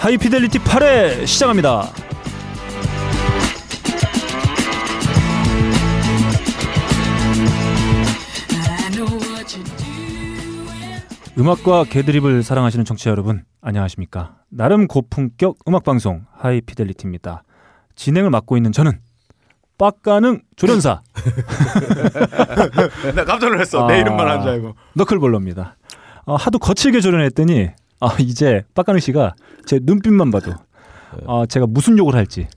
하이피델리티 8회 시작합니다. 음악과 개드립을 사랑하시는 청취자 여러분 안녕하십니까 나름 고품격 음악 방송 하이피델리티입니다 진행을 맡고 있는 저는 빡가능 조련사 나 깜짝 놀랐어. 내 아. 이름만 한 줄 알고. 너클볼러입니다 어, 하도 거칠게 조련했더니 아, 이제 빡가능 씨가 제 눈빛만 봐도 어, 제가 무슨 욕을 할지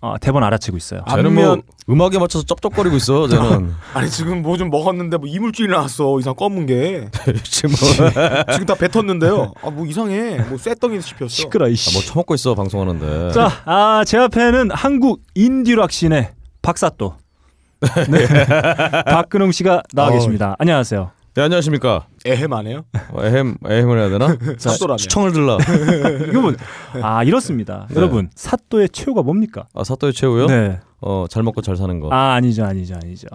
어, 대본 알아채고 있어요 쟤는 뭐 음악에 맞춰서 쩝쩝거리고 있어. 쟤는 아니 지금 뭐 좀 먹었는데 뭐 이물질이 나왔어. 이상 검은 게. 지금 뭐, 지금 다 뱉었는데요. 아 뭐 이상해. 뭐 쇠덩이 씹혔어. 시끄러 이씨 아, 뭐 처먹고 있어 방송하는데. 자, 아, 제 앞에는 한국 인디락 신의 박사또. 네. 박근홍 씨가 나와 어이. 계십니다. 안녕하세요. 네 안녕하십니까. 에헴하네요. 어, 에헴 에헴을 해야 되나? 사또라네요. 추청을 들라. 이거 뭐, 아, 이렇습니다. 네. 여러분, 사또의 최후가 뭡니까? 아 사또의 최후요? 네. 어잘 먹고 잘 사는 거. 아, 아니죠, 아니죠, 아니죠.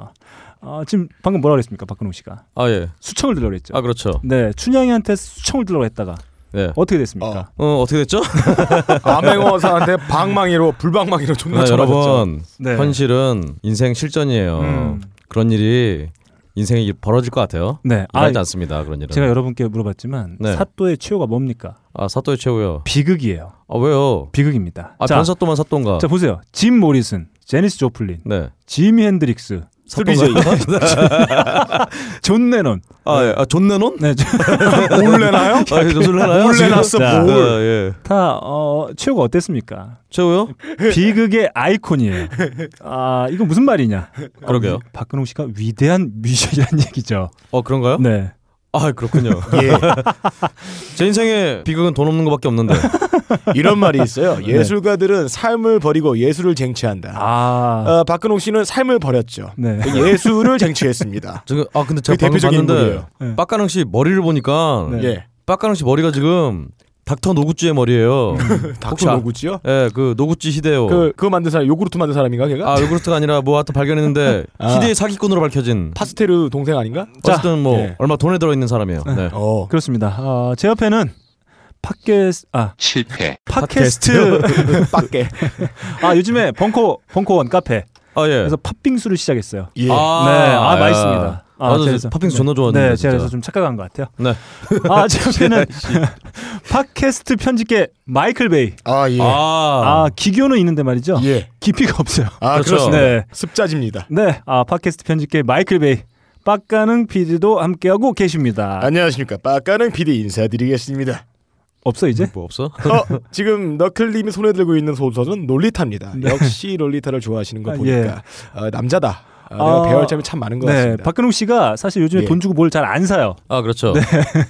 아, 지금 방금 뭐라 그랬습니까, 박근홍 씨가? 아 예. 수청을 들려고 그랬죠. 아 그렇죠. 네, 춘향이한테 수청을 들려고 했다가 네. 어떻게 됐습니까? 어 어떻게 됐죠? 암행어사한테 방망이로 불방망이로 존나 네, 쳐맞았죠. 여러분 네. 현실은 인생 실전이에요. 음. 그런 일이 인생이 벌어질 것 같아요. 네. 아, 일어나지 않습니다. 그런 일은. 제가 여러분께 물어봤지만 네. 사또의 최후가 뭡니까? 아 사또의 최후요. 비극이에요. 아 왜요? 비극입니다. 아 자, 변사또만 사또인가? 자 보세요. 짐 모리슨, 제니스 조플린, 네. 지미 핸드릭스, 사또인가? 존 레논. 아 예. 아 존 레논? 네, 올래나요? 아 예, 존 자, 네, 뭘. 예. 다 어, 최후가 어땠습니까? 최후요? 비극의 아이콘이에요. 아 이거 무슨 말이냐? 그러게요. 어, 박근홍 씨가 위대한 뮤지션이라는 얘기죠. 어 그런가요? 네. 아 그렇군요. 예. 제 인생에 비극은 돈 없는 것밖에 없는데. 이런 말이 있어요. 예술가들은 삶을 버리고 예술을 쟁취한다. 아, 어, 박근홍 씨는 삶을 버렸죠. 네. 예술을 쟁취했습니다. 지금 아 근데 제가 방금 봤는데. 네. 빡가능 씨 머리를 보니까 네. 예. 빡가능 씨 머리가 지금 닥터 노구찌의 머리예요. 닥터 노구지요? 예, 그 노구찌 히데요. 그 그거 만든 사람 요구르트 만든 사람인가 걔가? 아 요구르트가 아니라 뭐 하여튼 발견했는데 아. 히데의 사기꾼으로 밝혀진. 파스테르 동생 아닌가? 어쨌든 뭐 예. 얼마 돈에 들어 있는 사람이에요. 네. 어. 그렇습니다. 어, 제 옆에는 팟캐스 아 실패. 팟캐스트 빡게. 아 요즘에 벙커 벙커원 카페 아 예. 그래서 팥빙수를 시작했어요. 예. 아, 네, 아, 야. 맛있습니다. 아, 맞아, 그래서- 팥빙수 네. 존나 좋아하는데. 네, 진짜. 제가 그래서 좀 착각한 것 같아요. 네. 아, 제 옆에는 팟캐스트 편집계 마이클 베이. 아 예. 아, 아, 기교는 있는데 말이죠. 예. 깊이가 없어요. 아 그렇죠. 네, 습자집니다. 네, 아, 팟캐스트 편집계 마이클 베이. 빡가능 PD도 함께하고 계십니다. 안녕하십니까. 빡가는 PD 인사드리겠습니다. 없어 이제? 뭐 없어? 어, 지금 너클님이 손에 들고 있는 소설은 롤리타입니다. 역시 롤리타를 좋아하시는 거 아, 보니까 예. 어, 남자다. 아, 내가 아, 배울 점이 참 많은 것 네, 같습니다. 박근홍 씨가 사실 요즘에 예. 돈 주고 뭘 잘 안 사요. 아 그렇죠.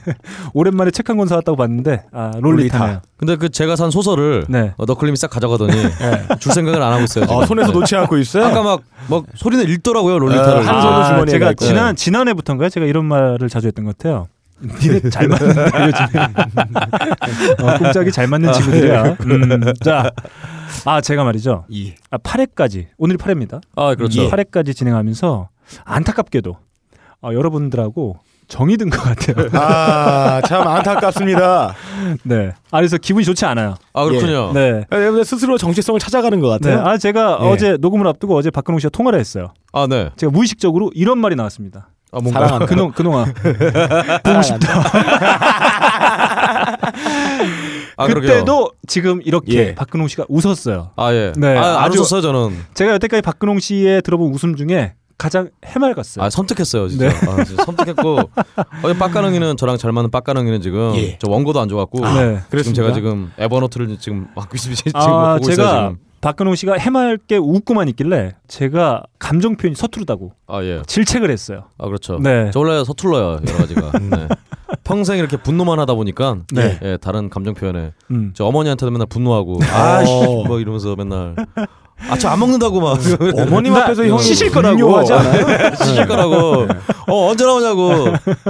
오랜만에 책 한 권 사왔다고 봤는데, 아, 롤리타네요. 근데 그 제가 산 소설을 네. 어, 너클림이 싹 가져가더니 줄 생각을 안 하고 있어요. 어, 손에서 놓지 않고 있어요. 아까 막, 막 소리는 읽더라고요 롤리타를. 어, 한 손은 주머니에 제가. 지난 지난해부터인가요? 제가 이런 말을 자주 했던 것 같아요. 니네 잘 맞는다 요즘에. 어, 꼼짝이 잘 맞는 친구들이야. 음, 자, 아 제가 말이죠. 예. 아 8회까지 오늘이 8회입니다. 아 그렇죠. 8회까지 진행하면서 안타깝게도 아, 여러분들하고 정이 든 것 같아요. 아, 참 안타깝습니다. 네. 아 그래서 기분이 좋지 않아요. 아 그렇군요. 네. 여러분들 스스로 정체성을 찾아가는 것 네. 같아요. 아 제가 예. 어제 녹음을 앞두고 어제 박근홍 씨와 통화를 했어요. 아 네. 제가 무의식적으로 이런 말이 나왔습니다. 아 뭔가. 사랑한다. 그놈 그놈아. 보고 싶다. 아. 그때도 지금 이렇게 예. 박근홍 씨가 웃었어요. 아 예. 네, 아, 안 웃었어요 저는. 제가 여태까지 박근홍 씨의 들어본 웃음 중에 가장 해맑았어요. 아 섬뜩했어요 진짜. 네. 아, 진짜 섬뜩했고 어제 빡가능이는 저랑 잘 맞는 빡가능이는 지금 예. 저 원고도 안 줘갖고 네. 지금 그렇습니까? 제가 지금 에버노트를 지금 맡고 있, 지금 아, 보고 제가 있어요 지금. 박근홍 씨가 해맑게 웃고만 있길래 제가 감정 표현이 서투르다고 아 예. 질책을 했어요. 아 그렇죠. 네. 저 원래 서툴러요 여러 가지가. 네. 평생 이렇게 분노만 하다 보니까 네. 예, 다른 감정 표현에 음. 저 어머니한테도 맨날 분노하고 아, 아뭐 이러면서 맨날 아 저 안 먹는다고 막 어머님 나 앞에서 형이 시실 거라고. 분뇨하지 않아요? 시킬 거라고 어 언제 나오냐고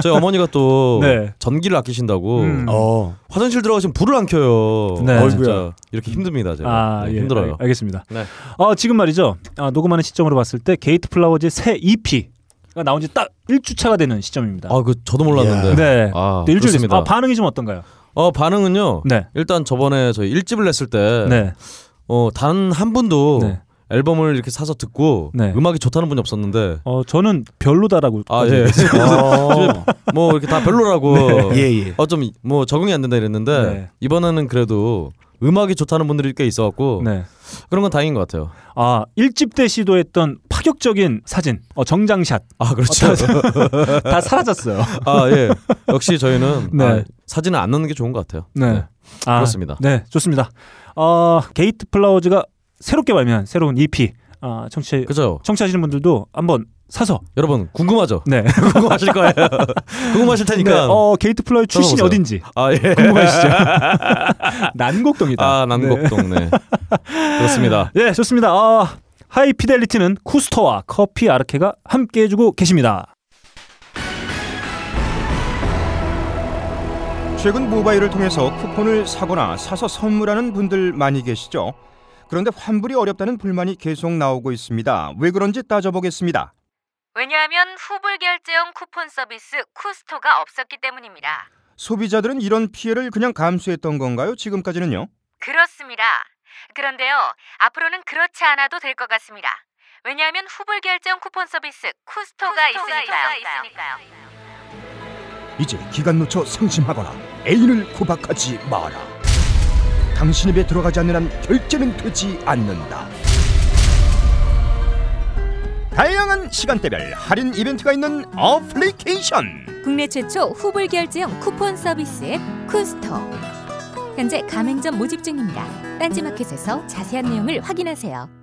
저희 어머니가 또 네. 전기를 아끼신다고 음. 어. 화장실 들어가시면 불을 안 켜요. 네. 진짜 이렇게 힘듭니다. 제가 아, 네, 예. 힘들어요. 알, 겠습니다 네. 어, 지금 말이죠. 아, 녹음하는 시점으로 봤을 때 게이트 플라워즈의 새 EP가 나온 지 딱 1주차가 되는 시점입니다. 아그 저도 몰랐는데. 네. 아, 네, 일주일 그렇습니다. 됐습니다. 아, 반응이 좀 어떤가요? 어 반응은요. 네. 일단 저번에 저희 일집을 냈을 때, 네. 어 단 한 분도 네. 앨범을 이렇게 사서 듣고 네. 음악이 좋다는 분이 없었는데, 어, 저는 별로다라고. 아 예, 어. 뭐 이렇게 다 별로라고. 예, 예. 어좀 뭐 적응이 안 된다 이랬는데 네. 이번에는 그래도 음악이 좋다는 분들이 꽤 있어갖고 네. 그런 건 다행인 것 같아요. 아, 일집 때 시도했던 파격적인 사진, 어, 정장샷. 아 그렇죠. 다 사라졌어요. 아 예. 역시 저희는 네. 아, 사진을 안 넣는 게 좋은 것 같아요. 네. 아, 그렇습니다. 네, 좋습니다. 어, 게이트 플라워즈가 새롭게 발매한 새로운 EP. 아, 청취, 그죠. 청취하시는 분들도 한번 사서. 여러분 궁금하죠? 네. 궁금하실 거예요. 궁금하실 테니까. 네, 어, 게이트 플라워즈 출신이. 어딘지 아 예. 궁금하시죠? 난곡동이다. 아 남곡동 네. 그렇습니다. 네, 좋습니다. 아, 하이피델리티는 쿠스터와 커피 아르케가 함께 해주고 계십니다. 최근 모바일을 통해서 쿠폰을 사거나 사서 선물하는 분들 많이 계시죠? 그런데 환불이 어렵다는 불만이 계속 나오고 있습니다. 왜 그런지 따져보겠습니다. 왜냐하면 후불 결제형 쿠폰 서비스 쿠스토가 없었기 때문입니다. 소비자들은 이런 피해를 그냥 감수했던 건가요? 지금까지는요? 그렇습니다. 그런데요, 앞으로는 그렇지 않아도 될 것 같습니다. 왜냐하면 후불 결제형 쿠폰 서비스 쿠스토가, 있으니까요. 이제 기간 놓쳐 상심하거나 애인을 구박하지 마라. 당신 입에 들어가지 않는 한 결제는 되지 않는다. 다양한 시간대별 할인 이벤트가 있는 어플리케이션. 국내 최초 후불 결제형 쿠폰 서비스 앱 쿠스토. 현재 가맹점 모집 중입니다. 딴지마켓에서 자세한 내용을 확인하세요.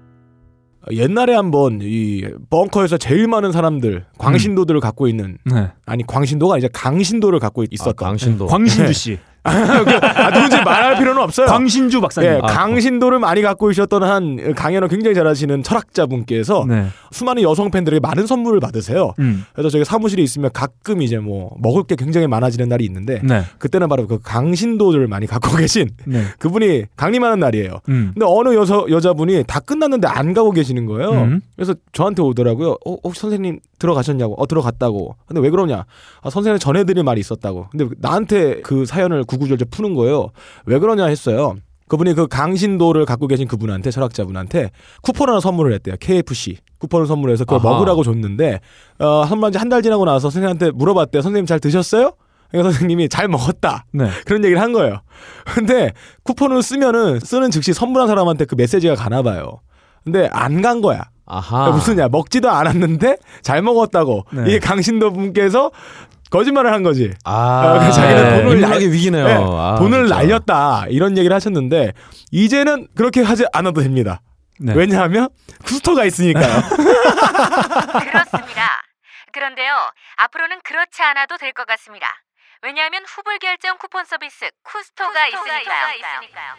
옛날에 한번 이 벙커에서 제일 많은 사람들 광신도들을 갖고 있는 네. 아니 광신도가 이제 강신도를 갖고 있었던 아, 강신도. 광신주 씨. 아, 누군지 말할 필요는 없어요. 광신주 박사님. 예, 아, 강신도를 많이 갖고 있었던 한 강연을 굉장히 잘하시는 철학자분께서 네. 수많은 여성 팬들에게 많은 선물을 받으세요. 음. 그래서 저희 사무실에 있으면 가끔 이제 뭐 먹을 게 굉장히 많아지는 날이 있는데 네. 그때는 바로 그 강신도를 많이 갖고 계신 네. 그분이 강림하는 날이에요. 음. 근데 어느 여자 여자분이 다 끝났는데 안 가고 계시는 거예요. 음. 그래서 저한테 오더라고요. 어, 혹시 선생님 들어가셨냐고. 어 들어갔다고. 근데 왜 그러냐? 아, 선생님 전해드릴 말이 있었다고. 근데 나한테 그 사연을 구 구절절 푸는 거예요. 왜 그러냐 했어요. 그분이 그 강신도를 갖고 계신 그분한테 철학자분한테 쿠폰 하나 선물을 했대요. KFC 쿠폰을 선물해서 그걸 아하. 먹으라고 줬는데 어, 한번 한달 지나고 나서 선생님한테 물어봤대요. 선생님 잘 드셨어요? 그러니까 선생님이 잘 먹었다. 네. 그런 얘기를 한 거예요. 근데 쿠폰을 쓰면은 쓰는 즉시 선물한 사람한테 그 메시지가 가나 봐요. 근데 안 간 거야. 아하. 그러니까 무슨냐 먹지도 않았는데 잘 먹었다고 네. 이게 강신도 분께서 거짓말을 한 거지. 아, 어, 그래서 자기는 돈을 인문학의 날- 위기네요. 네, 아, 돈을 진짜. 날렸다 이런 얘기를 하셨는데 이제는 그렇게 하지 않아도 됩니다. 네. 왜냐하면 쿠스터가 있으니까요. 그렇습니다. 그런데요, 앞으로는 그렇지 않아도 될 것 같습니다. 왜냐하면 후불 결제형 쿠폰 서비스 쿠스토가, 있으니까요.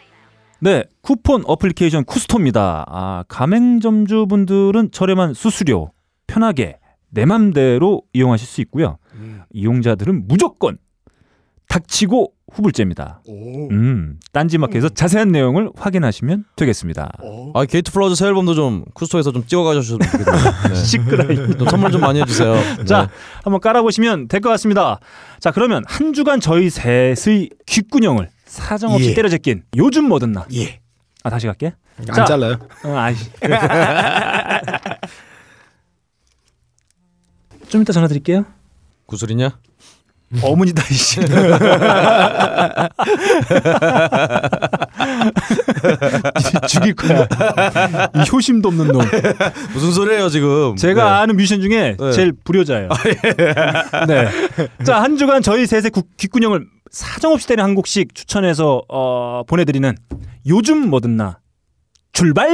네, 쿠폰 어플리케이션 쿠스토입니다. 아, 가맹점주분들은 저렴한 수수료 편하게 내 맘대로 이용하실 수 있고요. 이용자들은 무조건 닥치고 후불제입니다. 음, 딴지마켓에서 자세한 내용을 확인하시면 되겠습니다. 아 게이트 플라워즈 새 앨범도 좀 쿠스토에서 좀 찍어가주셨으면 좋겠네요. 네. 시끄러이. 좀 선물 좀 많이 해주세요. 네. 자, 한번 깔아보시면 될 것 같습니다. 자, 그러면 한 주간 저희 셋의 귓구녕을 사정없이 예. 때려 제낀 요즘 뭐든 나. 예. 아, 다시 갈게. 안 자. 잘라요. 어, 아이. 좀 이따 전화 드릴게요. 구슬이냐? 어머니다 이씨. 죽일 거야. 이 효심도 없는 놈. 무슨 소리예요 지금? 제가 네. 아는 뮤지션 중에 네. 제일 불효자예요. 네. 자, 한 주간 저희 셋의 국- 귓구녕을 사정없이 때리는 한 곡씩 추천해서 어, 보내드리는 요즘 뭐든 나 출발!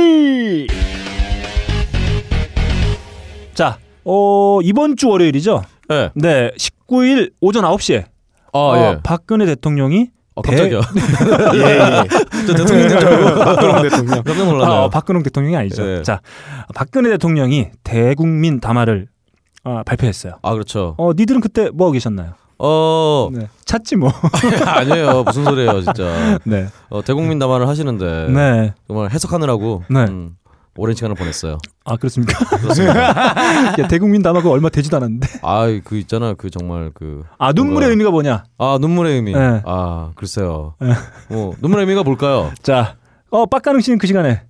자, 어, 이번 주 월요일이죠. 네. 네, 19일 오전 9시에 아 어, 예. 박근혜 대통령이 어, 깜짝이야. 예, 예. 저 대통령인 줄 알고 박근홍 대통령. 깜짝 놀랐네요. 아, 어, 박근홍 대통령이 아니죠. 네. 자, 박근혜 대통령이 대국민 담화를 아, 발표했어요. 아 그렇죠. 어, 니들은 그때 뭐 하고 계셨나요? 어 네. 찾지 뭐. 아니에요. 무슨 소리예요 진짜. 네. 어, 대국민 담화를 하시는데 네. 정말 해석하느라고 네. 음, 오랜 시간을 보냈어요. 아 그렇습니까? 그렇습니다. 야, 대국민 담화가 얼마 되지도 않았는데. 아, 그 있잖아. 그 정말 그 아 눈물의 뭔가- 의미가 뭐냐? 아, 눈물의 의미. 네. 아, 글쎄요. 네. 뭐 눈물의 의미가 뭘까요? 자, 어 빡가능 씨는 그 시간에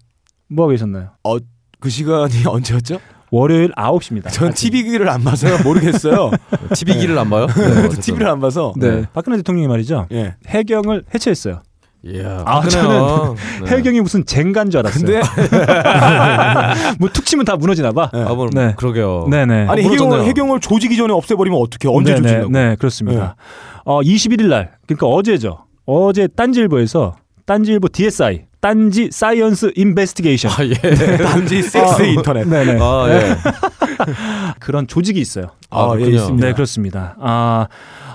뭐 하고 계셨나요? 그 시간이 언제였죠? 월요일 9시입니다. 전 TV를 안 봐서 모르겠어요. TV기를 안 봐요? TV를 안 봐서. 네. 박근혜 대통령이 말이죠. 예. 해경을 해체했어요. 이야. 아, 그러네요. 네. 해경이 무슨 쟁간 줄 알았어요. 근데 뭐툭 치면 다 무너지나 봐. 네. 아, 뭐, 네. 그러게요. 네네. 아니 어, 해경을 무너졌네요. 해경을 조지기 전에 없애버리면 어떻게 언제 네네, 조진다고? 네, 그렇습니다. 어, 21일 날, 그러니까 어제죠. 어제 딴지일보에서 딴지일보 DSI, 딴지 Science Investigation. 아, 예. 단지 섹스 아, 인터넷. 네네. 아, 예. 그런 조직이 있어요. 아, 예, 그렇군요. 있습니다. 네, 그렇습니다. 아,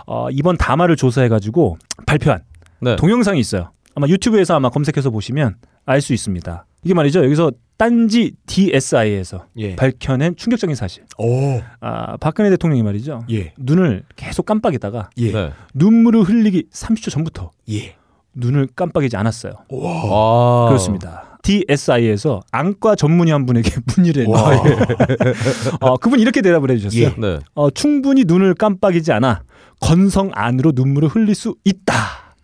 어, 이번 담화를 조사해 가지고 발표한 네. 동영상이 있어요. 아마 유튜브에서 아마 검색해서 보시면 알 수 있습니다. 이게 말이죠. 여기서 딴지 DSI에서 예. 밝혀낸 충격적인 사실. 오. 아, 박근혜 대통령이 말이죠. 예. 눈을 계속 깜빡이다가 예. 네. 눈물을 흘리기 30초 전부터 예. 눈을 깜빡이지 않았어요. 아. 그렇습니다. DSI에서 안과 전문의 한 분에게 문의를 와. 했는데 어, 그분 이렇게 대답을 해주셨어요. 예. 네. 어, 충분히 눈을 깜빡이지 않아 건성 안으로 눈물을 흘릴 수 있다.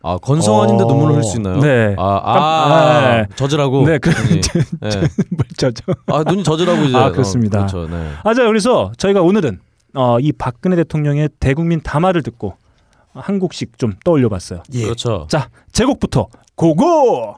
아, 건성 아닌데 어. 눈물을 흘릴 수 있나요? 네. 아, 아, 깜- 네. 젖으라고. 네, 그- 눈이. 네. 뭘저죠? 아, 눈이 젖으라고 이제. 아, 그렇습니다. 어, 그렇죠. 네. 아, 자, 그래서 저희가 오늘은 어, 이 박근혜 대통령의 대국민 담화를 듣고 한 곡씩 좀 떠올려 봤어요. 예. 그렇죠. 자, 제곡부터 고고!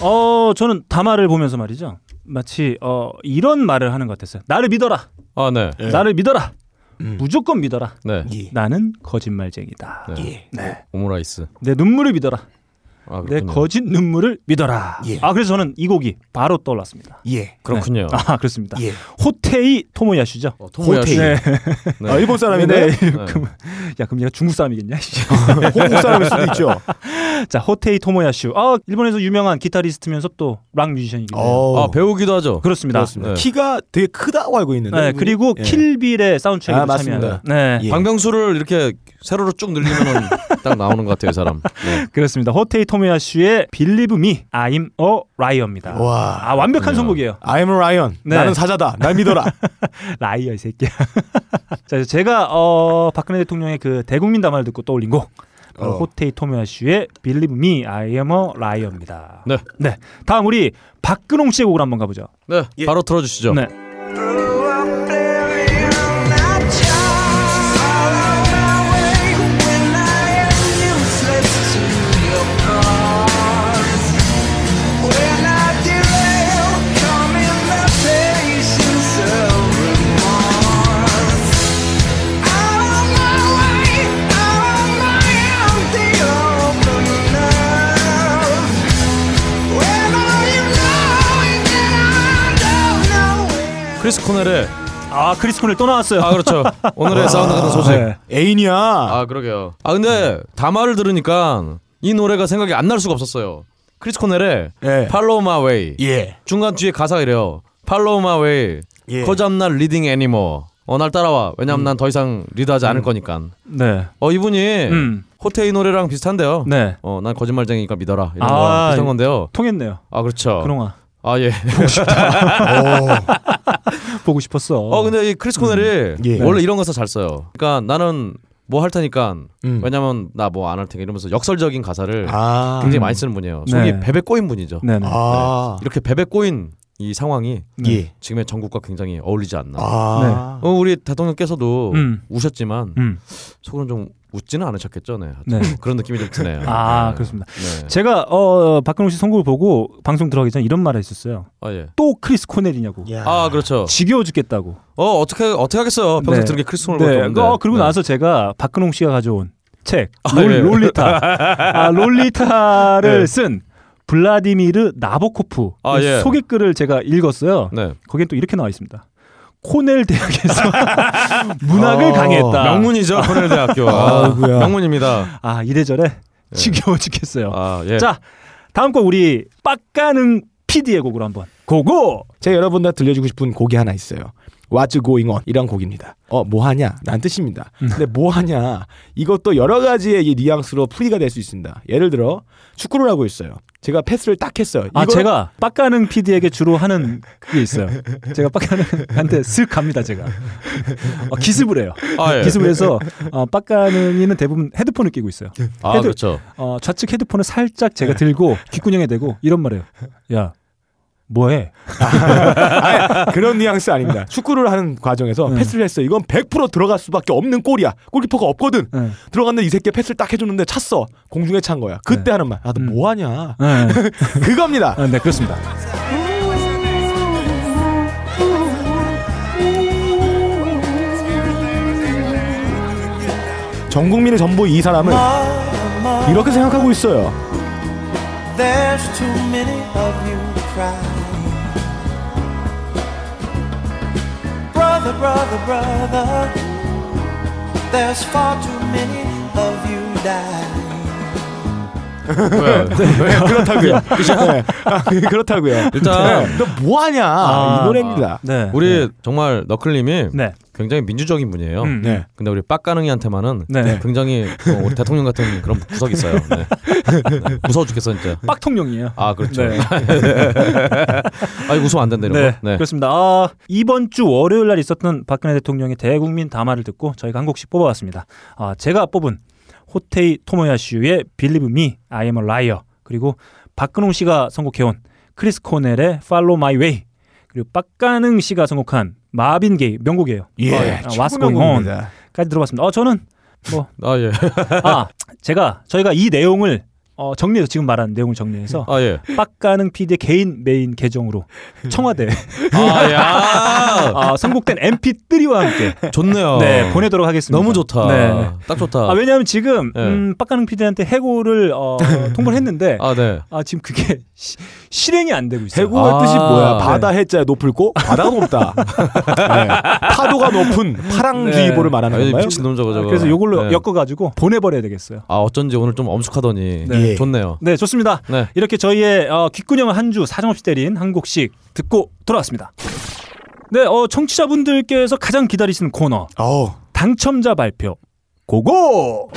어, 저는 담화를 보면서 말이죠. 마치 어, 이런 말을 하는 것 같았어요. 나를 믿어라. 아, 네. 예. 나를 믿어라. 음. 무조건 믿어라. 네. 예. 나는 거짓말쟁이다. 네. 예. 오므라이스. 내 눈물을 믿어라. 아, 내. 거짓 눈물을 믿어라. 예. 아 그래서 저는 이 곡이 바로 떠올랐습니다. 예. 그렇군요. 아 그렇습니다. 예. 호테이 토모야슈죠. 어, 토모야시. 호테이. 네. 네. 아, 일본 사람인데 네. 네. 그럼, 야 그럼 얘가 중국 사람이겠냐? 홍콩 사람일 수도 있죠. 자 호테이 토모야스. 아 일본에서 유명한 기타리스트면서 또 락 뮤지션이기도 해요. 어. 아, 배우기도 하죠. 그렇습니다. 그렇습니다. 네. 키가 되게 크다고 알고 있는데. 네, 그리고 예. 킬빌의 사운드트랙에도 아, 맞습니다. 참여한. 네. 예. 박명수를 이렇게 세로로 쭉 늘리면은 딱 나오는 것 같아요, 이 사람. 네. 그렇습니다. 호테이 토모야스의 Believe Me, I'm a Liar입니다. 와. 아 완벽한. 선곡이에요. I'm a lion. 네. 나는 사자다. 날 믿어라. Liar 이 새끼야. 자, 제가 어, 박근혜 대통령의 그 대국민 담화를 듣고 떠올린 곡 어. 호테이 토모야슈의 Believe Me, I am a Liar입니다. 네. 네. 다음 우리 박근홍 씨의 곡을 한번 가보죠. 네, 예. 바로 틀어주시죠. 네. 크리스 코넬의 아 크리스 코넬 또 나왔어요. 아 그렇죠. 오늘의 사운드가든 소식. 네. 애인이야. 아 그러게요. 아 근데 담화를 들으니까 이 노래가 생각이 안 날 수가 없었어요. 크리스 코넬의 예. Follow My Way 예. 중간 뒤에 가사가 이래요. Follow My Way. 예. Cause I'm not leading anymore. 어 날 따라와. 왜냐면 난더 이상 리드하지 않을 거니까. 네. 어 이분이 음. 호테이 노래랑 비슷한데요. 네. 어난 거짓말쟁이니까 믿어라 이런 아, 거 비슷한 건데요. 통했네요. 아 그렇죠. 그동안 아 예. 보고 싶었어. 어 근데 이 크리스 코넬이 예. 원래 이런 가사 잘 써요. 그러니까 나는 뭐 할 테니까 음. 왜냐면 나 뭐 안 할 테니까 이러면서 역설적인 가사를 아. 굉장히 음. 많이 쓰는 분이에요. 속이 네. 베베 꼬인 분이죠. 네네. 아. 이렇게 베베 꼬인 이 상황이 예. 지금의 정국과 굉장히 어울리지 않나. 아. 어, 우리 대통령께서도 음. 우셨지만 음. 속으로는 좀 웃지는 않으셨겠죠, 네. 네. 그런 느낌이 좀 드네요. 아 네. 그렇습니다. 네. 제가 어 박근홍 씨 선곡을 보고 방송 들어가기 전에 이런 말을 했었어요. 네. 아 예. 또 크리스 코넬이냐고. 야. 아 그렇죠. 지겨워 죽겠다고. 어 어떻게 어떻게 하겠어요. 평소 네. 들은 게 크리스톤을 네. 보는데. 어, 그리고 네. 나서 제가 박근홍 씨가 가져온 책 아, 롤, 예. 롤리타. 아, 롤리타를 네. 쓴 블라디미르 나보코프 아, 예. 소개글을 제가 읽었어요. 네. 거기엔 또 이렇게 나와 있습니다. 코넬 대학에서 문학을 어, 강의했다. 명문이죠 코넬 대학교. 아이고야. 명문입니다. 아 이래저래 지겨워 죽겠어요. 아 예. 자 다음 곡 우리 빡가능 PD의 곡으로 한번 고고. 제가 여러분들 들려주고 싶은 곡이 하나 있어요. What's Going On 이란 곡입니다. 어 뭐 하냐? 란 뜻입니다. 음. 근데 뭐 하냐? 이것도 여러 가지의 이 뉘앙스로 풀이가 될 수 있습니다. 예를 들어 축구를 하고 있어요. 제가 패스를 딱 했어요. 아 제가 빡가능 PD에게 주로 하는 그게 있어요. 제가 빡가능한테 쓱 갑니다 제가. 어, 기습을 해요. 아, 예. 기습을 해서 어, 박근홍이는 대부분 헤드폰을 끼고 있어요. 아 헤드- 그렇죠. 어, 좌측 헤드폰을 살짝 제가 들고 귓구녕에 대고 이런 말해요. 야 뭐해? 아니, 그런 뉘앙스 아닙니다. 축구를 하는 과정에서 네. 패스를 했어. 이건 100% 들어갈 수밖에 없는 골이야. 골키퍼가 없거든. 네. 들어갔는데 이 새끼 패스를 딱 해줬는데 찼어. 공중에 찬 거야. 그때 하는 말. 아, 너 음. 뭐하냐? 네. 그겁니다. 아, 네 그렇습니다. 전 국민의 전부 이 사람을 이렇게 생각하고 있어요. Brother, brother, brother. There's far too many of you dying. 왜? 그렇다고요. 네. 아, 그렇다고요. 일단 너 뭐 하냐? 아, 이 노래입니다. 네. 우리 정말 너클님이 네. 굉장히 민주적인 분이에요. 음. 네. 근데 우리 빡가능이한테만은 네. 굉장히 어, 우리 대통령 같은 그런 구석이 있어요. 네. 네. 무서워 죽겠어 진짜. 빡통령이에요. 아 그렇죠. 네. 아 이거 웃으면 안 된다 이런 네, 거. 네. 그렇습니다. 아, 이번 주 월요일 날 있었던 박근혜 대통령의 대국민 담화를 듣고 저희가 한 곡씩 뽑아왔습니다. 아, 제가 뽑은 호테이 토모야슈의 Believe Me, I Am a Liar 그리고 박근홍 씨가 선곡해온 크리스 코넬의 Follow My Way 그리고 빡가능 씨가 선곡한 마빈 게이 명곡이에요. 예. 아, What's Going On 까지 들어봤습니다. 어, 저는 뭐 아 예. 아, 제가 저희가 이 내용을 어, 정리해서 지금 말한 내용을 정리해서 아 예. 빡가능 PD의 개인 메인 계정으로 청와대 아 야. 아, 선곡된 MP3와 함께 좋네요. 네 보내도록 하겠습니다. 너무 좋다. 네. 딱 좋다. 아, 왜냐하면 지금 네. 음, 빡가능 PD한테 해고를 어, 통보를 했는데 아, 아 네. 지금 그게 시- 실행이 안 되고 있어요. 해고의 아, 뜻이 뭐야? 네. 바다 해자에 높을 고 바다가 높다. 네. 파도가 높은 파랑주의보를 네. 말하는 아, 건가요? 미친놈 저거 저거. 그래서 요걸로 네. 엮어가지고 보내버려야 되겠어요. 아 어쩐지 오늘 좀 엄숙하더니 네. 예. 좋네요. 네 좋습니다. 네. 이렇게 저희의 어, 귓구녕을 한 주 사정없이 때린 한 곡씩 듣고 돌아왔습니다. 네, 어, 청취자분들께서 가장 기다리시는 코너 어우. 당첨자 발표 고고!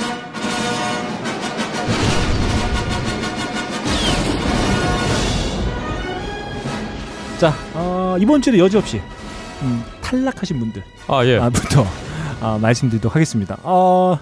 자, 어, 이번 주에 여지없이 음, 탈락하신 분들 아 예. 아, 부터 아, 말씀드리도록 하겠습니다. 어,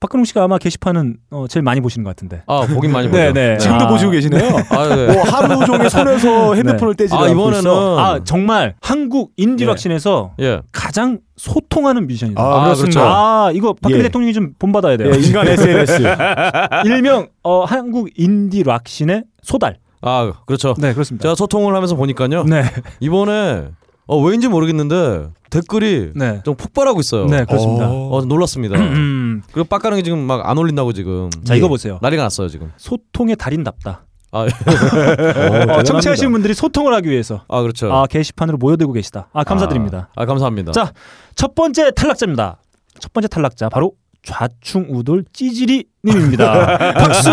박근홍 씨가 아마 게시판은 어, 제일 많이 보시는 것 같은데. 아 보긴 많이 보죠. 네, 네. 지금도 아. 보시고 계시네요. 아 네. 뭐 하루 종일 손에서 핸드폰을 떼지 아, 않고 이번에는- 있어. 아 정말 한국 인디 락신에서 예. 가장 소통하는 뮤지션이다. 아, 그렇습니다. 아, 이거 박근혜 예. 대통령이 좀 본받아야 돼요. 예, 인간 SNS. 일명 어, 한국 인디 락신의 소달. 아 그렇죠. 네, 그렇습니다. 제가 소통을 하면서 보니까요. 네, 이번에 어 왜인지 모르겠는데 댓글이 네, 좀 폭발하고 있어요. 네, 그렇습니다. 어. 어 놀랐습니다. 음, 그리고 빡가능이 지금 막 안 올린다고 지금 자 이거 보세요. 난리가 났어요 지금. 소통의 달인답다. 아, 어, 청취하시는 분들이 소통을 하기 위해서 아 그렇죠. 아, 게시판으로 모여들고 계시다. 아, 감사드립니다. 아, 아, 감사합니다. 자, 첫 번째 탈락자입니다. 첫 번째 탈락자 바로 좌충우돌 찌질이 님입니다. 박수.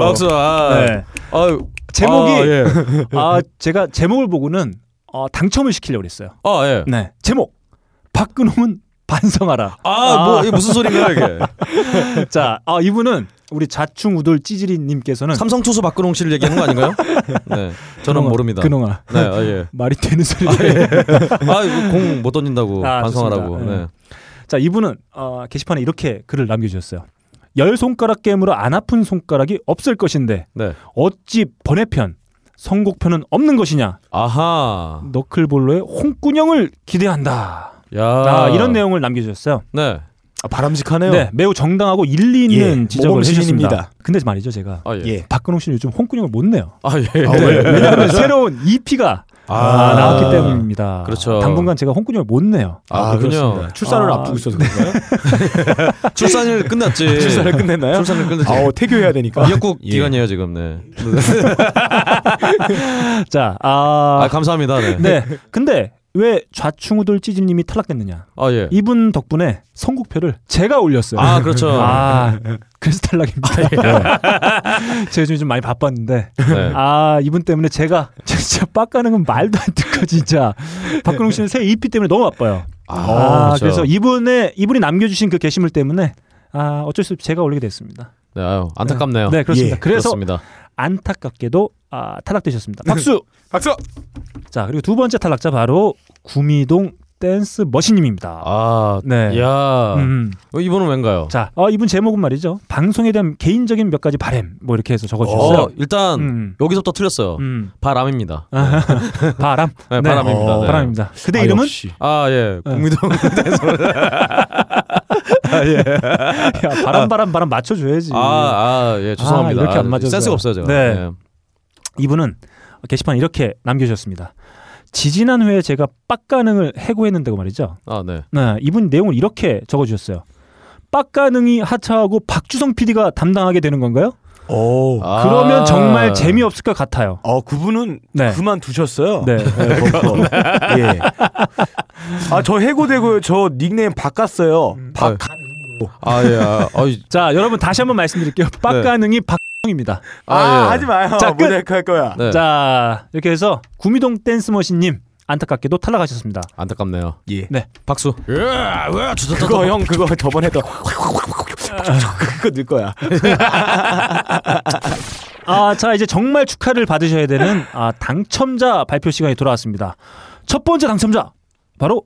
박수. 아, 네. 아유, 제목이 아, 예. 아 제가 제목을 보고는 어, 당첨을 시키려고 그랬어요. 아 예. 네 제목 박근홍은 반성하라. 아, 뭐 이게 무슨 소리인가요 이게? 자 아, 이분은 우리 좌충우돌 찌질이님께서는 삼성 투수 박근홍 씨를 얘기하는 거 아닌가요? 네, 저는 근홍아, 모릅니다. 근홍아 네, 아, 예. 말이 되는 소리. 아, 예. 아, 이거 공못 던진다고 아, 반성하라고. 좋습니다. 네. 자 이분은 어, 게시판에 이렇게 글을 남겨주셨어요. 열 손가락 게임으로 안 아픈 손가락이 없을 것인데 네. 어찌 번외편 선곡편은 없는 것이냐? 아하. 너클볼로의 홍군형을 기대한다. 야. 아, 이런 내용을 남겨주셨어요. 네. 아, 바람직하네요. 네, 매우 정당하고 일리 있는 예, 지적을. 해주셨습니다. 근데 말이죠, 제가 아 예. 예. 박근홍 씨는 요즘 홍군형을 못 내요. 아 예. 아, 네, 왜? 왜냐하면 새로운 EP가 아, 나왔기 때문입니다. 그렇죠. 당분간 제가 홍군형을 못 내요. 아, 그렇군요. 그렇습니다. 출산을 아, 앞두고 있어서 그런가요? 출산일 끝났지. 출산을 끝냈나요? 출산을 끝냈지. 아, 어, 태교해야 되니까. 미역국 예. 기간이에요 지금. 네. 자, 아, 아 감사합니다. 네. 네. 근데 왜 좌충우돌 찌질님이 탈락됐느냐? 아 예. 이분 덕분에 선곡표를 제가 올렸어요. 아 그렇죠. 아, 그래서 탈락입니다. 네. 제가 요즘 좀 많이 바빴는데 네. 아 이분 때문에 제가 진짜 빡가는 건 말도 안 듣고 진짜 박근홍 씨는 새 EP 때문에 너무 바빠요. 아, 그렇죠. 그래서 이분의 이분이 남겨주신 그 게시물 때문에 아 어쩔 수 없이 제가 올리게 됐습니다. 네, 아유, 안타깝네요. 네 그렇습니다. 예, 그래서 그렇습니다. 안타깝게도 아, 탈락되셨습니다. 박수. 박수. 자 그리고 두 번째 탈락자 바로 구미동 댄스 머신님입니다. 아, 네. 야, 음. 어, 이분은 왠가요? 자, 어, 이분 제목은 말이죠. 방송에 대한 개인적인 몇 가지 바램 뭐 이렇게 해서 적어주셨어요. 어, 일단 음. 여기서부터 틀렸어요. 음. 바람입니다. 바람. 네, 네. 바람입니다. 어, 네. 바람입니다. 그대 아, 이름은 역시. 아 예, 네. 국민동 야, 바람 바람 바람 맞춰줘야지. 아, 아, 예, 죄송합니다. 아, 이렇게 안 아, 맞아서. 센스가 없어요, 제가. 네. 예. 이분은 게시판 이렇게 남겨주셨습니다. 지지난 회에 제가 빡가능을 해고했는데고 말이죠. 아, 네. 네, 이분 내용을 이렇게 적어주셨어요. 빡가능이 하차하고 박주성 PD가 담당하게 되는 건가요? 오. 아. 그러면 정말 재미없을 것 같아요. 어, 그분은 네. 그만 두셨어요. 네. 버퍼. 예. 아, 저 해고되고 저 닉네임 바꿨어요. 박. 아, 예. 아, 어이, 자, 여러분 다시 한번 말씀드릴게요. 빡가능이 박 입니다. 아, 아, 예. 하지 마요. 자, 끝. 할 거야. 네. 자, 이렇게 해서 구미동 댄스 머신님 안타깝게도 탈락하셨습니다. 안타깝네요. 예. 네. 박수. 예. 그거 형 그거 저번에 도 그거 넣을 거야. 아, 자 이제 정말 축하를 받으셔야 되는 아, 당첨자 발표 시간이 돌아왔습니다. 첫 번째 당첨자 바로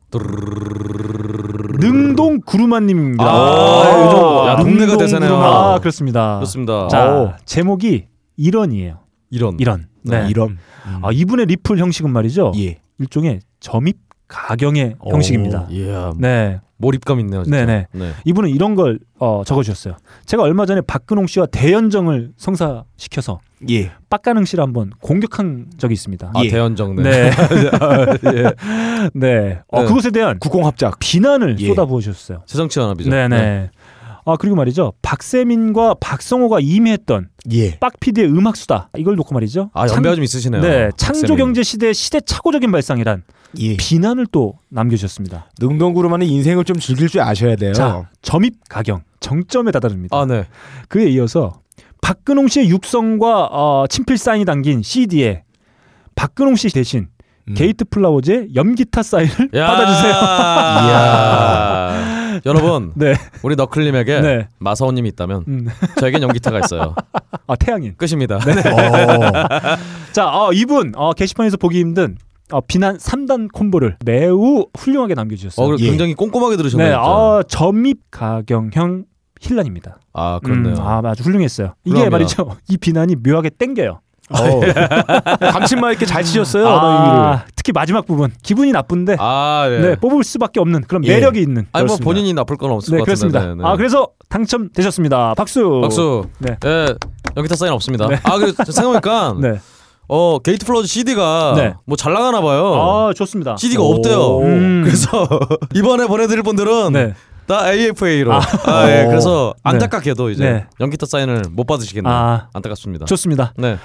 능동 구루마님입니다. 아, 요즘 야, 동네가 능동. 구루마. 아, 그렇습니다. 그렇습니다. 자 오. 제목이 일원이에요. 이런. 일원. 네. 이런. 아, 이분의 리플 형식은 말이죠. 예. 일종의 점입 가경의 오. 형식입니다. 예. 네. 몰입감 있네요. 진짜. 네네. 네. 이분은 이런 걸 어, 적어주셨어요. 제가 얼마 전에 박근홍 씨와 대연정을 성사시켜서 예. 빡가능 씨를 한번 공격한 적이 있습니다. 아, 예. 대연정. 네. 네. 예. 네. 어, 네. 그것에 대한 국공합작. 비난을 예. 쏟아부으셨어요. 새정치 연합이죠. 네네. 아, 그리고 말이죠. 박세민과 박성호가 임의했던 예. 빡피디의 음악수다. 이걸 놓고 말이죠. 아, 연배가 좀 있으시네요. 네. 창조 박세민. 경제 시대의 시대착오적인 발상이란 예. 비난을 또 남겨주셨습니다. 능동구루마는 인생을 좀 즐길 줄 아셔야 돼요. 자, 점입 가경 정점에 다다릅니다. 아, 네. 그에 이어서 박근홍 씨의 육성과 어, 친필 사인이 담긴 CD에 박근홍 씨 대신 음. 게이트 플라워즈의 염기타 사인을 야. 받아주세요. 여러분, 네, 우리 너클님에게 네. 마사오님이 있다면 음. 저에겐 염기타가 있어요. 아 태양인. 끝입니다. 어. 자, 어, 이분 어, 게시판에서 보기 힘든 어, 비난 3단 콤보를 매우 훌륭하게 남겨주셨어요. 어, 예. 굉장히 꼼꼼하게 들으셨네요. 네. 어, 점입 가경형 힐난입니다. 아, 그렇네요. 음, 아, 아주 훌륭했어요. 이게 훌륭합니다. 말이죠. 이 비난이 묘하게 땡겨요. 어. 감칠맛 있게 잘 치셨어요. 아, 특히 마지막 부분 기분이 나쁜데 아, 네. 네, 뽑을 수밖에 없는 그런 예. 매력이 있는. 아니 뭐 그렇습니다. 본인이 나쁠 건 없을 네 것 같은데. 그렇습니다. 네, 네. 아 그래서 당첨되셨습니다. 박수. 박수. 네. 예, 염기타 사인 없습니다. 네. 아, 그 생각해보니까 네. 어 게이트 플라워즈 CD가 네. 뭐잘 나가나 봐요. 아 좋습니다. CD가 오. 없대요. 음. 그래서 이번에 보내드릴 분들은 네. 다 아파로. 아, 예, 오. 그래서 네. 안타깝게도 이제 네. 염기타 사인을 못 받으시겠네요. 아 안타깝습니다. 좋습니다. 네.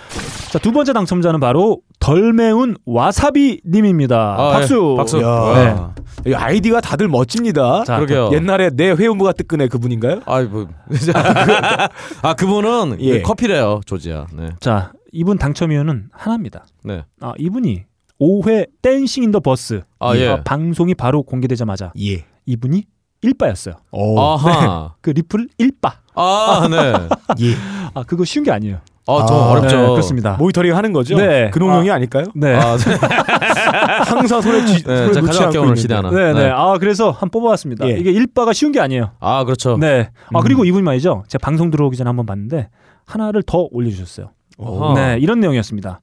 자 두 번째 당첨자는 바로 덜 매운 와사비 님입니다. 아, 박수. 예, 박수. 야. 와. 이 아이디가 다들 멋집니다. 자, 그러게요. 옛날에 내 회원부가 뜨끈해 그분인가요? 아이 뭐. 아 그분은 예. 커피래요 조지야. 네. 자 이분 당첨 이유는 하나입니다. 네. 아 이분이 5회 Dancing in the Bus 아, 예. 어, 방송이 바로 공개되자마자 예. 이분이 1바였어요. 오. 아하. 그 리플 1바. 아 네. 예. 아 그거 쉬운 게 아니에요. 아좀 아, 어렵죠. 네, 그렇습니다. 모니터링 하는 거죠? 네. 근홍형이 아. 닐까요 네. 아, 네. 항상 손에 쥐, 네, 손에 제가 놓지 않고 오늘 있는데. CD 하나. 네, 네. 아, 그래서 한번 뽑아봤습니다. 예. 이게 1바가 쉬운 게 아니에요. 아 그렇죠. 네. 아, 음. 그리고 이분 말이죠. 제가 방송 들어오기 전에 한번 봤는데 하나를 더 올려주셨어요. 어허. 네, 이런 내용이었습니다.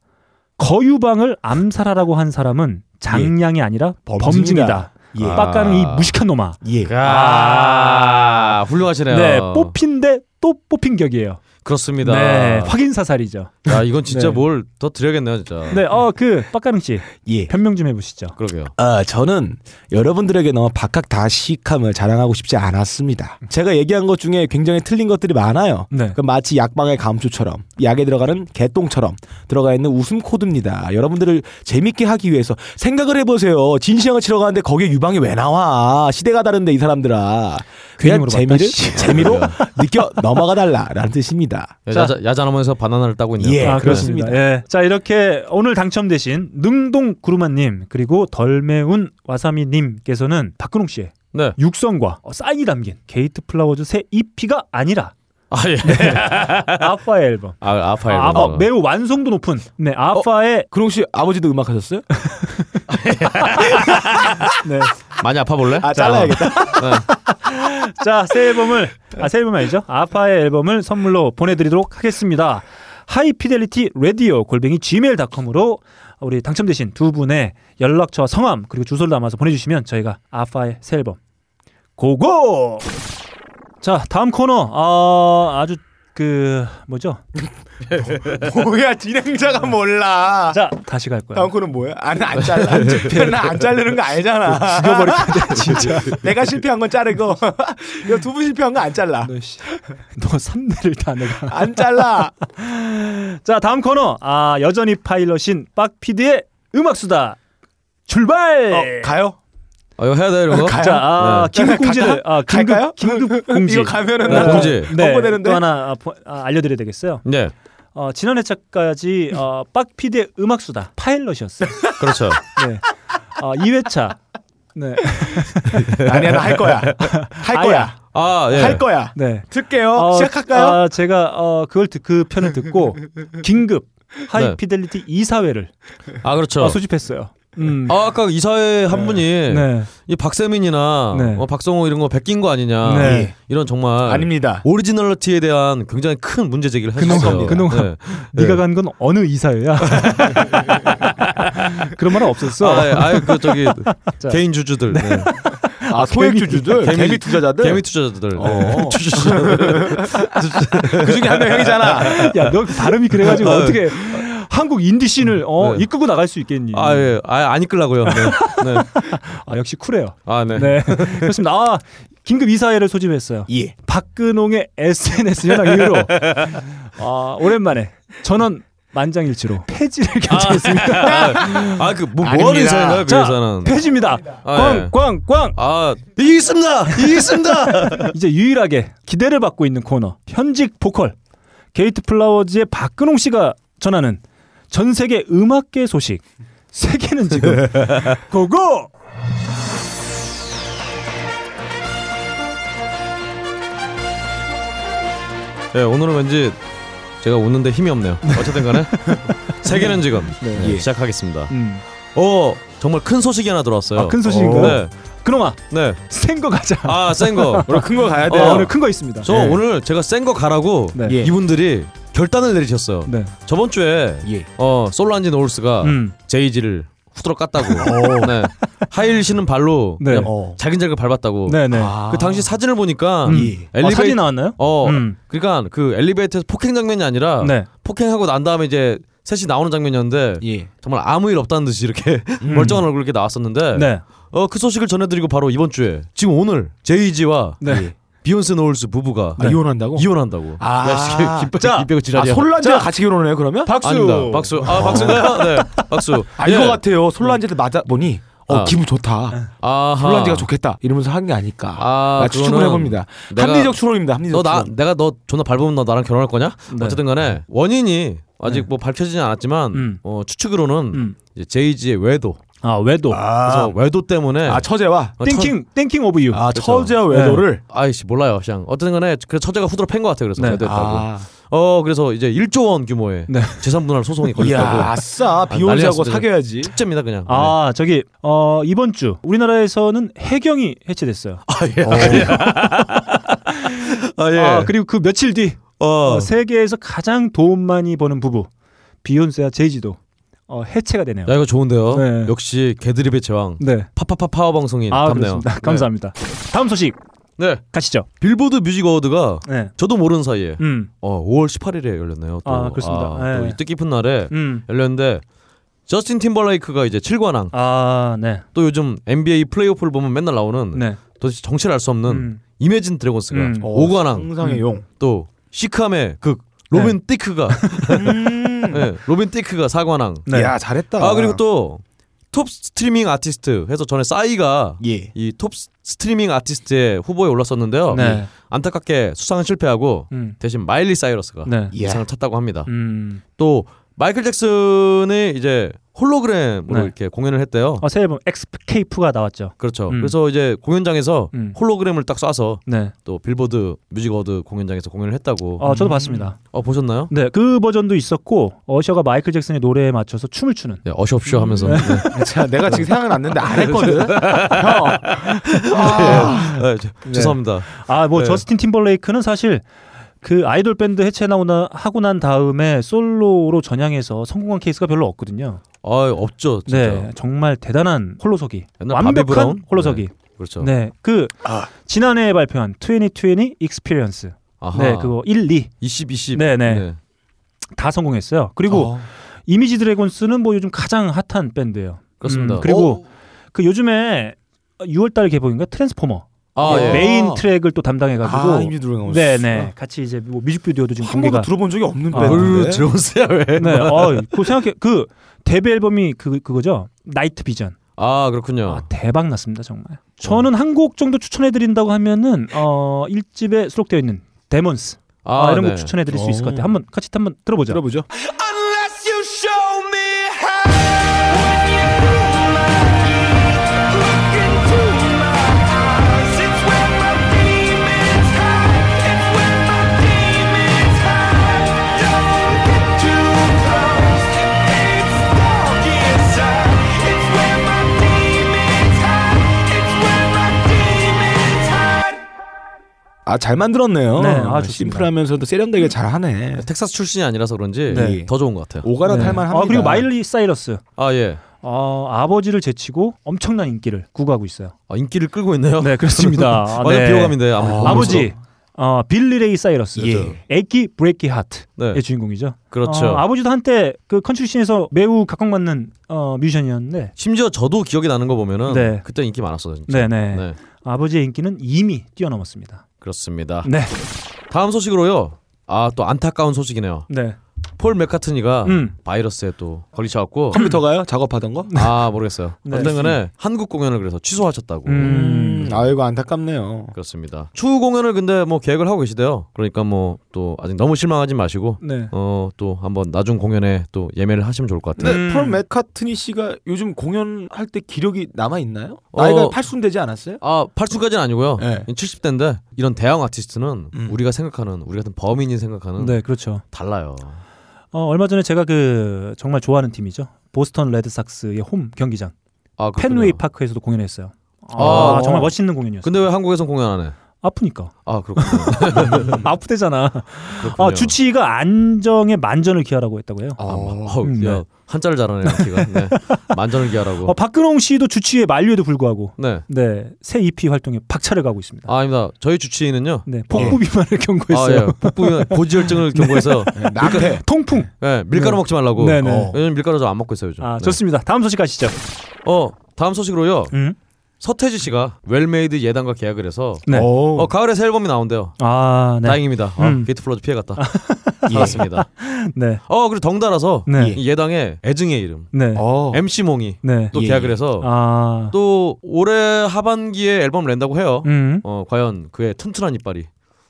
거유방을 암살하라고 한 사람은 장량이 아니라 범증이다. 예. 아. 빡가는 이 무식한 놈아. 예. 아, 훌륭하시네요. 네, 뽑힌데 또 뽑힌 격이에요. 그렇습니다. 네, 확인 사살이죠. 야 이건 진짜 네. 뭘더 드려야겠네요 진짜. 네, 어 그 빡가능 씨 예. 변명 좀 해보시죠. 그러게요. 아, 저는 여러분들에게 너무 박학다식함을 자랑하고 싶지 않았습니다. 제가 얘기한 것 중에 굉장히 틀린 것들이 많아요. 네. 그 마치 약방의 감초처럼 약에 들어가는 개똥처럼 들어가 있는 웃음 코드입니다. 여러분들을 재밌게 하기 위해서 생각을 해보세요. 진시황을 치러 가는데 거기에 유방이 왜 나와? 시대가 다른데 이 사람들아. 그냥 재미를 씨. 재미로 느껴 넘어가 달라라는 뜻입니다. 야, 야자, 야자나무에서 바나나를 따고 있네요. 예. 아, 그렇습니다. 그렇습니다. 예. 자, 이렇게 오늘 당첨되신 능동 구루마님 그리고 덜 매운 와사비님께서는 박근홍 씨의 네. 육성과 어, 사인이 담긴 게이트 플라워즈 새 EP가 아니라 아 예. 아파의 앨범. 아 아파요. 아, 아파 매우 완성도 높은 네 아파의 그롱 씨 아버지도 음악 하셨어요? 네. 많이 아파 볼래? 아 잘라야겠다. 자, 새 앨범을 아, 새 앨범 아니죠? 아파의 앨범을 선물로 보내드리도록 하겠습니다. 하이피델리티 라디오 골뱅이 gmail.com으로 우리 당첨되신 두 분의 연락처와 성함 그리고 주소를 담아서 보내주시면 저희가 아파의 새 앨범 고고. 자, 다음 코너 아, 아주 그 뭐죠? 뭐야 진행자가 몰라. 자, 다시 갈 거야. 다음 코는 뭐야? 아니 안 잘라. 나안 자르는 거 알잖아. 죽여버릴 건데 진짜. 내가 실패한 건 자르고 이거 두분 실패한 거 안 잘라. 너 씨, 너 3대를 다 내가. 안 잘라. 자 다음 코너 아 여전히 파일럿인 빡피디의 음악수다 출발 어, 가요? 아, 이거 해야 돼 이런 거. 가요? 자 아, 네. 긴급 공지를 아 갈까요? 긴급 긴급 공지 이거 가면은 네, 나 공지. 네, 홍보되는데? 또 하나 아, 보- 아, 알려드려야 되겠어요 네. 어, 지난 회차까지 어, 빡피디의 음악수다 파일럿이었어요 그렇죠. 네. 어, 2회차 네. 아니야 나 할 거야. 할 거야. 아 예. 할 거야. 네. 틀게요. 어, 시작할까요? 아, 제가 어, 그걸 듣, 그 편을 듣고 긴급 네. 하이피델리티 이사회를 아 그렇죠. 어, 소집했어요. 음. 아 아까 이사회 한 분이 네. 이 박세민이나 네. 어, 박성호 이런 거 베낀 거 아니냐 네. 이런 정말 아닙니다. originality에 대한 굉장히 큰 문제 제기를 하셨어요. 그놈아. 네. 네가 간 건 어느 이사회야? 그런 말은 없었어. 아, 예. 아유 그 저기 자. 개인 주주들, 네. 아 소액 주주들, 개미- 개미 투자자들. 개미 투자자들, 네. 어. 주주들. 그 중에 한 명 형이잖아. 야, 너 발음이 그래가지고 아, 어떻게 한국 인디 씬을 어, 네. 이끌고 나갈 수 있겠니? 아 예, 아 안 이끌라고요. 네. 네. 아, 역시 쿨해요. 아 네. 네, 그렇습니다. 아, 긴급 이사회를 소집했어요. 예. 박근홍의 SNS 현황 이후로 아, 오랜만에 전원 만장일치로 폐지를 결정했습니다. 아그 뭐 뭐 아닙니다. 하는 인사인가요? 그 자, 회사는. 폐지입니다. 아, 예. 꽝, 꽝, 꽝. 아. 이게 있습니다. 이제 유일하게 기대를 받고 있는 코너 현직 보컬 게이트 플라워즈의 박근홍 씨가 전하는 전 세계 음악계 소식 세계는 지금 고고 예, 오늘은 왠지 제가 웃는데 힘이 없네요. 어쨌든 간에 세계는 지금 네. 예, 시작하겠습니다. 음. 어 정말 큰 소식이 하나 들어왔어요. 아, 큰 소식인가요? 네, 그놈아 네. 센 거 가자 아, 센 거. 오늘 큰 거 가야 어, 돼요. 오늘 큰 거 있습니다 저 네. 오늘 제가 센 거 가라고 네. 예. 이분들이 결단을 내리셨어요. 네. 저번 주에 예. 어 솔란지 노울스가 음. 제이지를 후드러 깠다고. 네. 하일 신은 발로 네. 어. 자긴자기 밟았다고. 네네 아. 그 당시 사진을 보니까 음. 예. 어, 엘리베이 사진 나왔나요? 어 음. 그러니까 그 엘리베이터에서 폭행 장면이 아니라 네. 폭행하고 난 다음에 이제 셋이 나오는 장면이었는데 예. 정말 아무 일 없다는 듯이 이렇게 멀쩡한 얼굴 이렇게 나왔었는데 네. 어그 소식을 전해드리고 바로 이번 주에 지금 오늘 제이지와 네. 비욘세 노울스 부부가 아, 이혼한다고? 이혼한다고. 아. 야, 씨, 김, 자, 김 빼고 아, 지랄이야. 솔란제가 같이 결혼해요 그러면? 박수 아닙니다. 박수. 아 박수인가요? 네. 박수. 아 예. 이거 같아요. 솔란제를 맞아 보니 어 아. 기분 좋다. 아하. 솔란제가 좋겠다 이러면서 한 게 아닐까. 아, 나 추측을 해봅니다. 합리적 추론입니다. 합리적 너나 추론. 내가 너 존나 밟으면 너 나랑 결혼할 거냐? 네. 어쨌든 간에 원인이 아직 네. 뭐 밝혀지진 않았지만 음. 어, 추측으로는 음. 제이지의 외도. 아 외도 그래서 외도 때문에 아 처제와 어, thinking thinking of you 아 그렇죠. 처제와 외도를 아이씨 몰라요 그냥 어쨌든 간에 그 처제가 후드로 팬 것 같아요 그래서 네. 외도했다고 아, 어 그래서 이제 1조 원 규모의 네. 재산 분할 소송이 이야 걸렸다고 아싸 난리 비욘세하고 났습니다. 사귀어야지. 축제입니다 그냥 아 저기 어 이번 주 우리나라에서는 해경이 해체됐어요. 네. 아, 예. 아, 예. 아 그리고 그 며칠 뒤 어. 어, 세계에서 가장 돈 많이 버는 부부 비욘세와 제이지도 어, 해체가 되네요. 야 이거 좋은데요 네. 역시 개드립의 제왕 네. 파파파 파워 방송인 아 답네요 그렇습니다. 감사합니다. 다음 소식. 네. 가시죠. 빌보드 뮤직 어워드가 네. 저도 모르는 사이에 음. 어, 5월 18일에 열렸네요. 또. 아, 그렇습니다. 네. 또이 뜻깊은 날에 음. 열렸는데 저스틴 팀벌레이크가 이제 7관왕 아, 네. 또 요즘 NBA 플레이오프를 보면 맨날 나오는 네. 도대체 정체를 알 수 없는 음. 이매진 드래곤스가 음. 어, 5관왕 상상의 용. 또 시크함의 극 로빈 띠크가 네, 로빈 띠크가 4관왕 네. 야 잘했다. 아 그리고 또 톱 스트리밍 아티스트 해서 전에 싸이가 예. 이톱 스트리밍 아티스트의 후보에 올랐었는데요. 네. 안타깝게 수상은 실패하고 음. 대신 마일리 사이러스가 네. 예. 상을 탔다고 합니다. 음. 또 마이클 잭슨이 이제 홀로그램으로 네. 이렇게 공연을 했대요. 어, 새 앨범 Xscape가 나왔죠. 그렇죠. 음. 그래서 이제 공연장에서 음. 홀로그램을 딱 쏴서 네. 또 빌보드 뮤직 어워드 공연장에서 공연을 했다고. 어, 저도 봤습니다. 어 보셨나요? 네, 그 버전도 있었고 어셔가 마이클 잭슨의 노래에 맞춰서 춤을 추는. 네, 어시옵쇼 하면서. 네. 자, 내가 지금 생각은 났는데 안 했거든. 형. 아, 네, 저- 죄송합니다. 아, 뭐 네. 저스틴 팀벌레이크는 사실 그 아이돌 밴드 해체 나오나 하고 난 다음에 솔로로 전향해서 성공한 케이스가 별로 없거든요. 아 없죠, 진짜. 네, 정말 대단한 홀로서기. 완벽한 브라운? 홀로서기. 그렇죠. 네, 그 아. 지난해 발표한 2020 Experience. 아하. 네, 그거 1, 2. 20, 20. 네, 네. 다 성공했어요. 그리고 어. 이매진 드래곤스는 뭐 요즘 가장 핫한 밴드예요. 그렇습니다. 음, 그리고 그 요즘에 6월달 개봉인가 트랜스포머 아, 네, 예. 메인 트랙을 또 담당해가지고 아, 이미 들어간 네네 같이 이제 뭐 뮤직비디오도 지금 한 번도 공개가 들어본 적이 없는 아. 밴드인데. 드론스야 왜? 네, 어, 그 생각해 그 데뷔 앨범이 그 그거죠 Night Vision 아 그렇군요. 아, 대박 났습니다 정말. 저는 한 곡 정도 추천해 드린다고 하면은 어 1집에 수록되어 있는 데몬스 아, 이런 네. 곡 추천해 드릴 수 있을 것 어. 같아요. 한번 같이 한번 들어보죠. 들어보죠. 아, 잘 만들었네요. 네, 아, 좋습니다. 심플하면서도 세련되게 잘 하네. 텍사스 출신이 아니라서 그런지 네. 더 좋은 것 같아요. 오가라 네. 탈만 합니다. 아, 그리고 마일리 사이러스 아 예. 어, 아버지를 제치고 엄청난 인기를 구가하고 있어요. 아, 인기를 끌고 있네요. 네, 그렇습니다. 아, 완전 네. 비호감인데 아무 아버지 어, 빌리 레이 사이러스, 예. Achy Breaky Heart의 네. 주인공이죠. 그렇죠. 어, 아버지도 한때 그 컨트리 scene에서 매우 각광받는 어, 뮤지션이었는데, 심지어 저도 기억이 나는 거 보면은 네. 그때 인기 많았어요. 진짜. 네네 네. 아버지의 인기는 이미 뛰어넘었습니다. 그렇습니다. 네, 다음 소식으로요. 아 또 안타까운 소식이네요. 네, 폴 맥카트니가 음, 바이러스에 또 걸리셔갖고 컴퓨터가요? 작업하던 거? 아 모르겠어요. 네. 거는 한국 공연을 그래서 취소하셨다고. 음, 아이고 안타깝네요. 그렇습니다. 추후 공연을 근데 뭐 계획을 하고 계시대요. 그러니까 뭐 또 아직 너무 실망하지 마시고 네. 어또 한번 나중 공연에 또 예매를 하시면 좋을 것 같아요. 근데 음. 폴 맥카트니 씨가 요즘 공연할 때 기력이 남아 있나요? 어. 나이가 8순 되지 않았어요? 아 8수까지는 아니고요. 네. 70대인데 이런 대형 아티스트는 음. 우리가 생각하는 우리 같은 범인이 생각하는 네, 그렇죠. 달라요. 어, 얼마 전에 제가 그 정말 좋아하는 팀이죠. 보스턴 레드삭스의 홈 경기장 아. 펜웨이 파크에서도 공연했어요. 아, 아, 정말 어. 멋있는 공연이었어요. 근데 왜 한국에선 공연 안 해? 아프니까 아 그렇군요. 아프대잖아. 그렇군요. 아, 주치의가 안정의 만전을 기하라고 했다고 해요. 아, 어, 음, 야 네. 한자를 잘하네 키가. 네. 만전을 기하라고. 어, 박근홍 씨도 주치의에 만류에도 불구하고 네. 네, 새 EP 활동에 박차를 가고 있습니다. 아, 아닙니다. 저희 주치의는요. 네, 복부 비만을 경고했어요. 아, 예. 복부 고지혈증을 경고해서 남패. 통풍. 예, 밀가루 네. 먹지 말라고. 네 네. 어. 왜냐면 밀가루 저안 먹고 있어요 요즘. 아, 네. 좋습니다. 다음 소식 가시죠. 어 다음 소식으로요. 음? 서태지 씨가 웰메이드 예당과 계약을 해서 네. 오. 어 가을에 새 앨범이 나온대요. 아, 네. 다행입니다. 어, 음. 게이트 플라워즈 피해갔다. 알았습니다. 네. 어 그리고 덩달아서 네. 이 예당의 애증의 이름 네. 어. MC 몽이 네. 또 예, 계약을 예. 해서 아. 또 올해 하반기에 앨범을 낸다고 해요. 음. 어 과연 그의 튼튼한 이빨이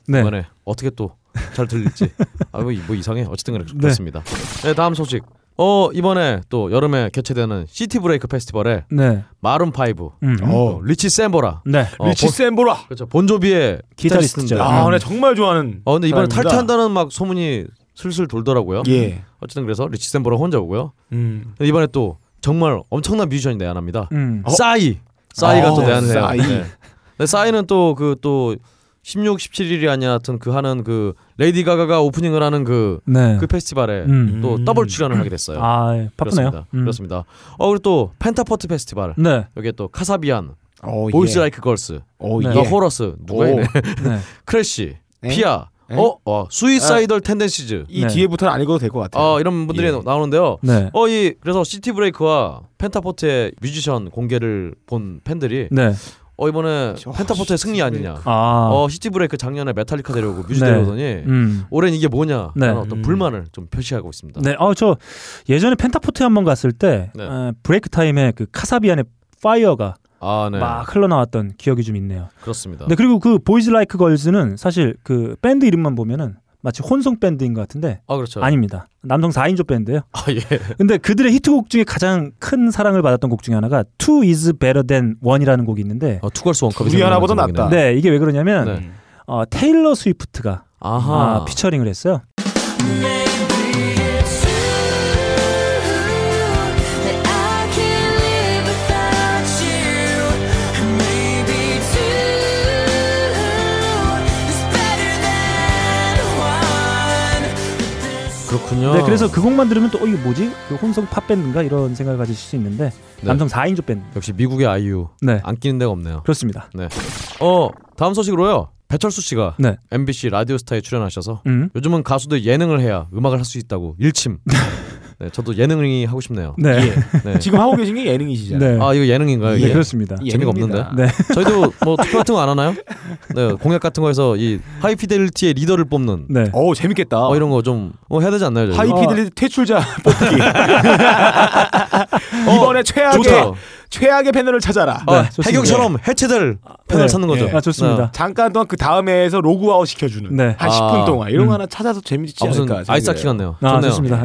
네. 이번에 어떻게 또 잘 들릴지 아뭐 뭐 이상해 어쨌든 그렇- 네. 그렇습니다. 네 다음 소식. 어 이번에 또 여름에 개최되는 시티 브레이크 페스티벌에 네. 마룬 파이브, 음. 어, 리치 샘보라, 네. 어, 리치 본- 샘보라. 그렇죠 본조비의 기타리스트죠. 기타리스트인데. 아, 음. 나 정말 좋아하는. 어 근데 이번에 사람입니다. 탈퇴한다는 막 소문이 슬슬 돌더라고요. 예. 어쨌든 그래서 리치 샘보라 혼자 오고요. 음. 이번에 또 정말 엄청난 뮤지션이 내한합니다. 음. 싸이 싸이가 어, 또 내한해요. 싸이. 네. 근데 싸이는 또 그또 16, 17일이 아니야 하여튼 그 하는 그 레이디 가가가 오프닝을 하는 그그 네. 페스티벌에 음. 또 음. 더블 출연을 하게 됐어요. 아, 예, 바쁘네요. 그렇습니다. 음. 그렇습니다. 어 그리고 또 펜타포트 페스티벌 네. 여기에 또 카사비안 어, 보이스 예. 라이크 걸스, 어, 네. 더 예. 호러스 누가 오. 있네. 네. 크래쉬, 에? 피아, 에? 어, 어 수이사이덜 텐덴시즈. 이 네. 뒤에부터는 안 읽어도 될 것 같아요. 어 이런 분들이 예. 나오는데요. 네. 어 이 그래서 시티 브레이크와 펜타포트의 뮤지션 공개를 본 팬들이 네. 어 이번에 저, 펜타포트의 승리 아니냐. 아. 어 시티 브레이크 작년에 메탈리카 데려오고 뮤즈 네. 데려오더니 음. 올해는 이게 뭐냐 네. 어떤 음. 불만을 좀 표시하고 있습니다. 네. 어, 저 예전에 펜타포트에 한번 갔을 때 네. 어, break time에 그 카사비안의 Fire가 아, 네. 막 흘러나왔던 기억이 좀 있네요. 그렇습니다. 네, 그리고 그 보이즈 라이크 걸즈는 사실 그 밴드 이름만 보면은 마치 혼성 밴드인 것 같은데 아, 그렇죠. 아닙니다. 남성 4인조 밴드예요. 아, 예. 근데 그들의 히트곡 중에 가장 큰 사랑을 받았던 곡 중에 하나가 Two is better than one이라는 곡이 있는데 어, two girls one cup이 우리 하나보다 낫다. 네, 이게 왜 그러냐면 네. 어, 테일러 스위프트가 아하. 아, 피처링을 했어요. That 그렇군요. 네, 그래서 그 곡만 들으면 또 어, 이게 뭐지? 그 혼성 팝 밴드인가 이런 생각을 가지실 수 있는데 네. 남성 4인조 밴드. 역시 미국의 아이유 네, 안 끼는 데가 없네요. 그렇습니다. 어, 다음 소식으로요. 배철수 씨가 네. MBC 라디오스타에 출연하셔서 음. 요즘은 가수도 예능을 해야 음악을 할 수 있다고 일침. 네, 저도 예능이 하고 싶네요. 네, 네. 지금 하고 계신 게 예능이시잖아요. 네, 아 이거 예능인가요? 네, 이게? 그렇습니다. 예. 재미가. 없는데. 네, 저희도 뭐 투표 같은 거 안 하나요? 네, 공약 같은 거에서 이 하이피델리티의 리더를 뽑는 네. 어 재밌겠다. 어, 이런 거 좀 어, 해야 되지 않나요? 저희? 하이피델리티 퇴출자 뽑기. 이번에 최악의 좋다. 최악의 패널을 찾아라. 아, 네. 해경처럼 해체될 패널 네. 찾는 거죠. 예. 아 좋습니다. 잠깐 동안 그 다음에에서 로그아웃 시켜주는 네. 한 아. 10분 동안 이런 거 음. 하나 찾아서 재밌지 아, 않을까. 아이스하키. 같네요. 아 좋네요. 좋습니다.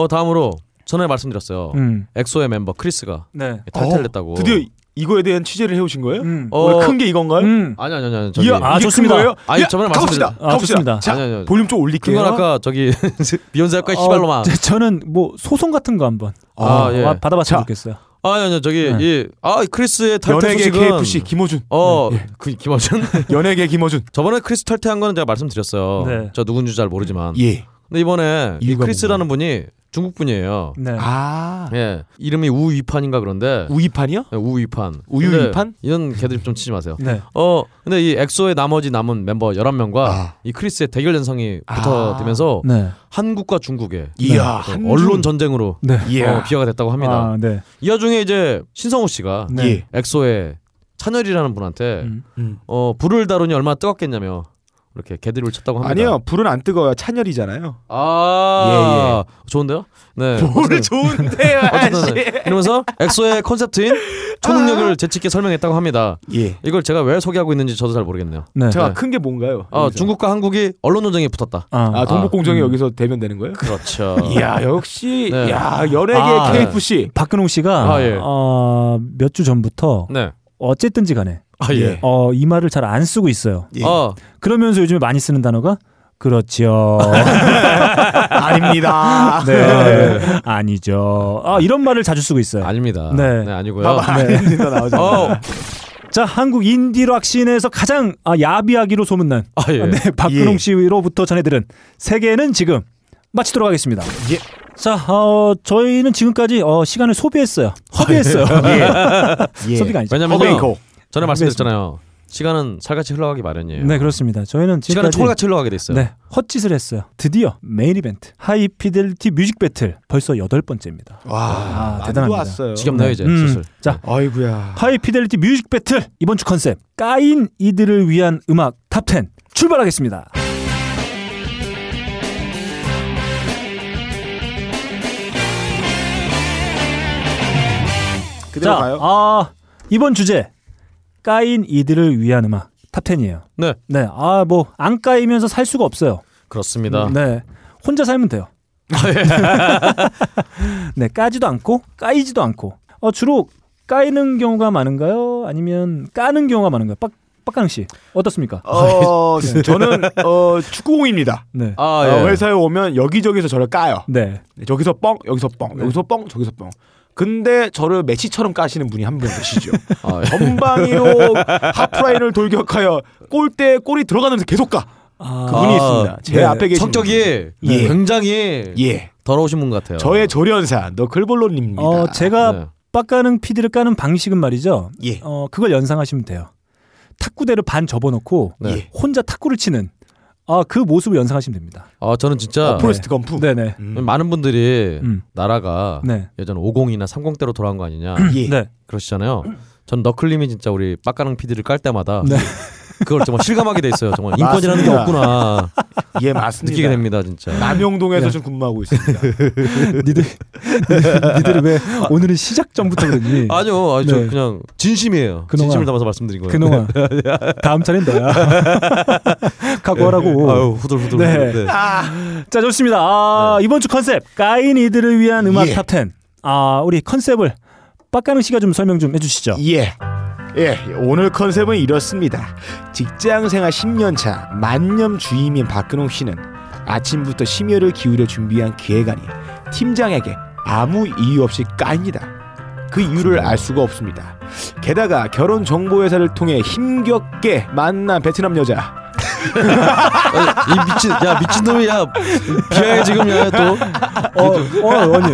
네. 어 다음으로 전에 말씀드렸어요. 음. 엑소의 멤버 크리스가 네. 탈퇴했다고. 어, 드디어 이거에 대한 취재를 해오신 거예요? 음. 어, 원래 큰게 이건가요? 음. 아니 아니 아니 아니 저기 이야, 아, 좋습니다. 큰 거예요? 아니, 야, 저번에. 말씀드렸- 아, 가봅시다. 좋습니다. 자, 아니, 아니, 아니. 볼륨 좀 올릴게요. 그건 아까 저기 비욘세 할까 시발로만. 어, 저- 저는 뭐 소송 같은 거 한번 아, 어, 예. 아, 받아봤으면 자. 좋겠어요. 아니 아니 저기 네. 이 아 크리스의 탈퇴 연예계 소식은 KFC 김호준. 어, 네, 그 김어준. 연예계 김호준. 저번에 크리스 탈퇴한 거는 제가 말씀드렸어요. 네. 저 누군지 잘 모르지만. 예. 근데 이번에 이 크리스라는 분이 중국 분이에요. 네. 아 예, 이름이 우위판인가 그런데 우이판이요? 네, 우위판. 우유 근데 위판? 이런 개들 좀 치지 마세요. 네. 어, 근데 이 엑소의 나머지 남은 멤버 11명과 아. 이 크리스의 대결 현상이 붙어들면서 네. 한국과 중국의 이야 한중. 언론 전쟁으로 네. 이야. 어, 비화가 됐다고 합니다. 아, 네. 이 와중에 이제 신성우 씨가 네. 예. 엑소의 찬열이라는 분한테 음. 음. 어 불을 다루니 얼마나 뜨겁겠냐며 이렇게 개들을 쳤다고 합니다. 아니요 불은 안 뜨거워요 찬열이잖아요. 아 좋은데요? 네. 뭘 좋은데요? 어쨌든 네. 이러면서 엑소의 컨셉트인 초능력을 재치있게 설명했다고 합니다. 예. 이걸 제가 왜 소개하고 있는지 저도 잘 모르겠네요. 네. 제가 네. 큰게 뭔가요? 어, 여기서? 중국과 한국이 언론 전쟁에 붙었다. 아, 아 동북 공정이 음. 여기서 대면되는 거예요? 그렇죠. 이야 역시 네. 야 연예계 아, KFC 박근홍 씨가 아, 예. 어, 몇 주 전부터 네. 어쨌든지 간에 아 예. 어, 이 말을 잘 안 쓰고 있어요. 예. 어, 그러면서 요즘에 많이 쓰는 단어가 그렇죠. 아닙니다. 네. 아니죠. 아, 이런 말을 자주 쓰고 있어요. 아닙니다. 네. 네, 아니고요. 봐봐 아닙니다 나오잖아. 어, 자, 한국 인디락 씬에서 가장 아, 야비하기로 소문난 아 예. 네, 박근홍 예. 씨로부터 전해들은 세계는 지금 마치도록 하겠습니다. 예. 자, 어, 저희는 지금까지 어, 시간을 소비했어요. 허비했어요. 예. 소비가 아니죠. 어베이코. 전에 말씀드렸잖아요. 시간은 살같이 흘러가기 마련이에요. 네, 그렇습니다. 저희는 시간은 지금까지 초록같이 흘러가게 돼 있어요. 네, 헛짓을 했어요. 드디어 메인 이벤트 High Fidelity Music Battle 벌써 여덟 번째입니다. 와 아, 대단합니다. 왔어요. 지겹네요 네. 이제 음. 슬슬. 자, 아이구야. High Fidelity Music Battle 이번 주 컨셉 까인 이들을 위한 음악 top 10 출발하겠습니다. 그대로 자, 가요. 아 이번 주제 까인 이들을 위한 음악 top 10이에요. 네. 네, 아 뭐 안 까이면서 살 수가 없어요. 그렇습니다. 네, 혼자 살면 돼요. 네, 까지도 않고 까이지도 않고. 어 주로 까이는 경우가 많은가요? 아니면 까는 경우가 많은가요? 빡 빡강 씨 어떻습니까? 어 저는 어 축구공입니다. 네, 아 어, 예. 회사에 오면 여기저기서 저를 까요. 네, 저기서 뻥, 여기서 뻥, 네. 여기서 뻥, 저기서 뻥. 근데 저를 메시처럼 까시는 분이 한 분 계시죠. 아, 예. 전방위로 하프라인을 돌격하여 골대에 골이 들어가면서 계속 까. 아, 그분이 아, 있습니다. 제 네. 앞에 계신 성격이 예. 굉장히 분. 예. 더러우신 분 같아요. 저의 조련사 너클볼로님입니다. 어 제가 네. 빡가능 PD를 까는 방식은 말이죠. 예. 어, 그걸 연상하시면 돼요. 탁구대를 반 접어놓고 네. 혼자 탁구를 치는 아, 그 모습을 연상하시면 됩니다. 아 저는 진짜 어, 포레스트 검프. 네 네. 음. 많은 분들이 음. 나라가 네. 예전 50이나 30대로 돌아간 거 아니냐 예. 네. 그러시잖아요. 전 너클님이 진짜 우리 빡가능 PD를 깔 때마다 네. 그걸 정말 실감하게 돼 있어요. 정말 인권이라는 게. 없구나 예, 맞습니다. 느끼게 됩니다, 진짜. 남영동에서 좀 근무하고 있습니다. 니들, 니들은 왜 오늘은 시작 전부터 그러니? 아니요, 아니, 저 네. 그냥 진심이에요. 그놈아. 진심을 담아서 말씀드린 거예요. 그놈아. 다음 차례는 너야. 각오하라고. 아유 후들후들. 네. 네. 자, 좋습니다. 아, 이번 주 컨셉 까인 이들을 위한 음악 예. top 10. 아, 우리 컨셉을 빡가능 씨가 좀 설명 좀 해주시죠. 예. 예, 오늘 컨셉은 이렇습니다. 직장 생활 10년 차 만년 주임인 박근홍 씨는 아침부터 심혈을 기울여 준비한 기획안이 팀장에게 아무 이유 없이 까입니다. 그 이유를 알 수가 없습니다. 게다가 결혼 정보 회사를 통해 힘겹게 만난 베트남 여자 아, 이 미친 야 미친 놈이 야 비하해 지금 야또 어, 어, 아니.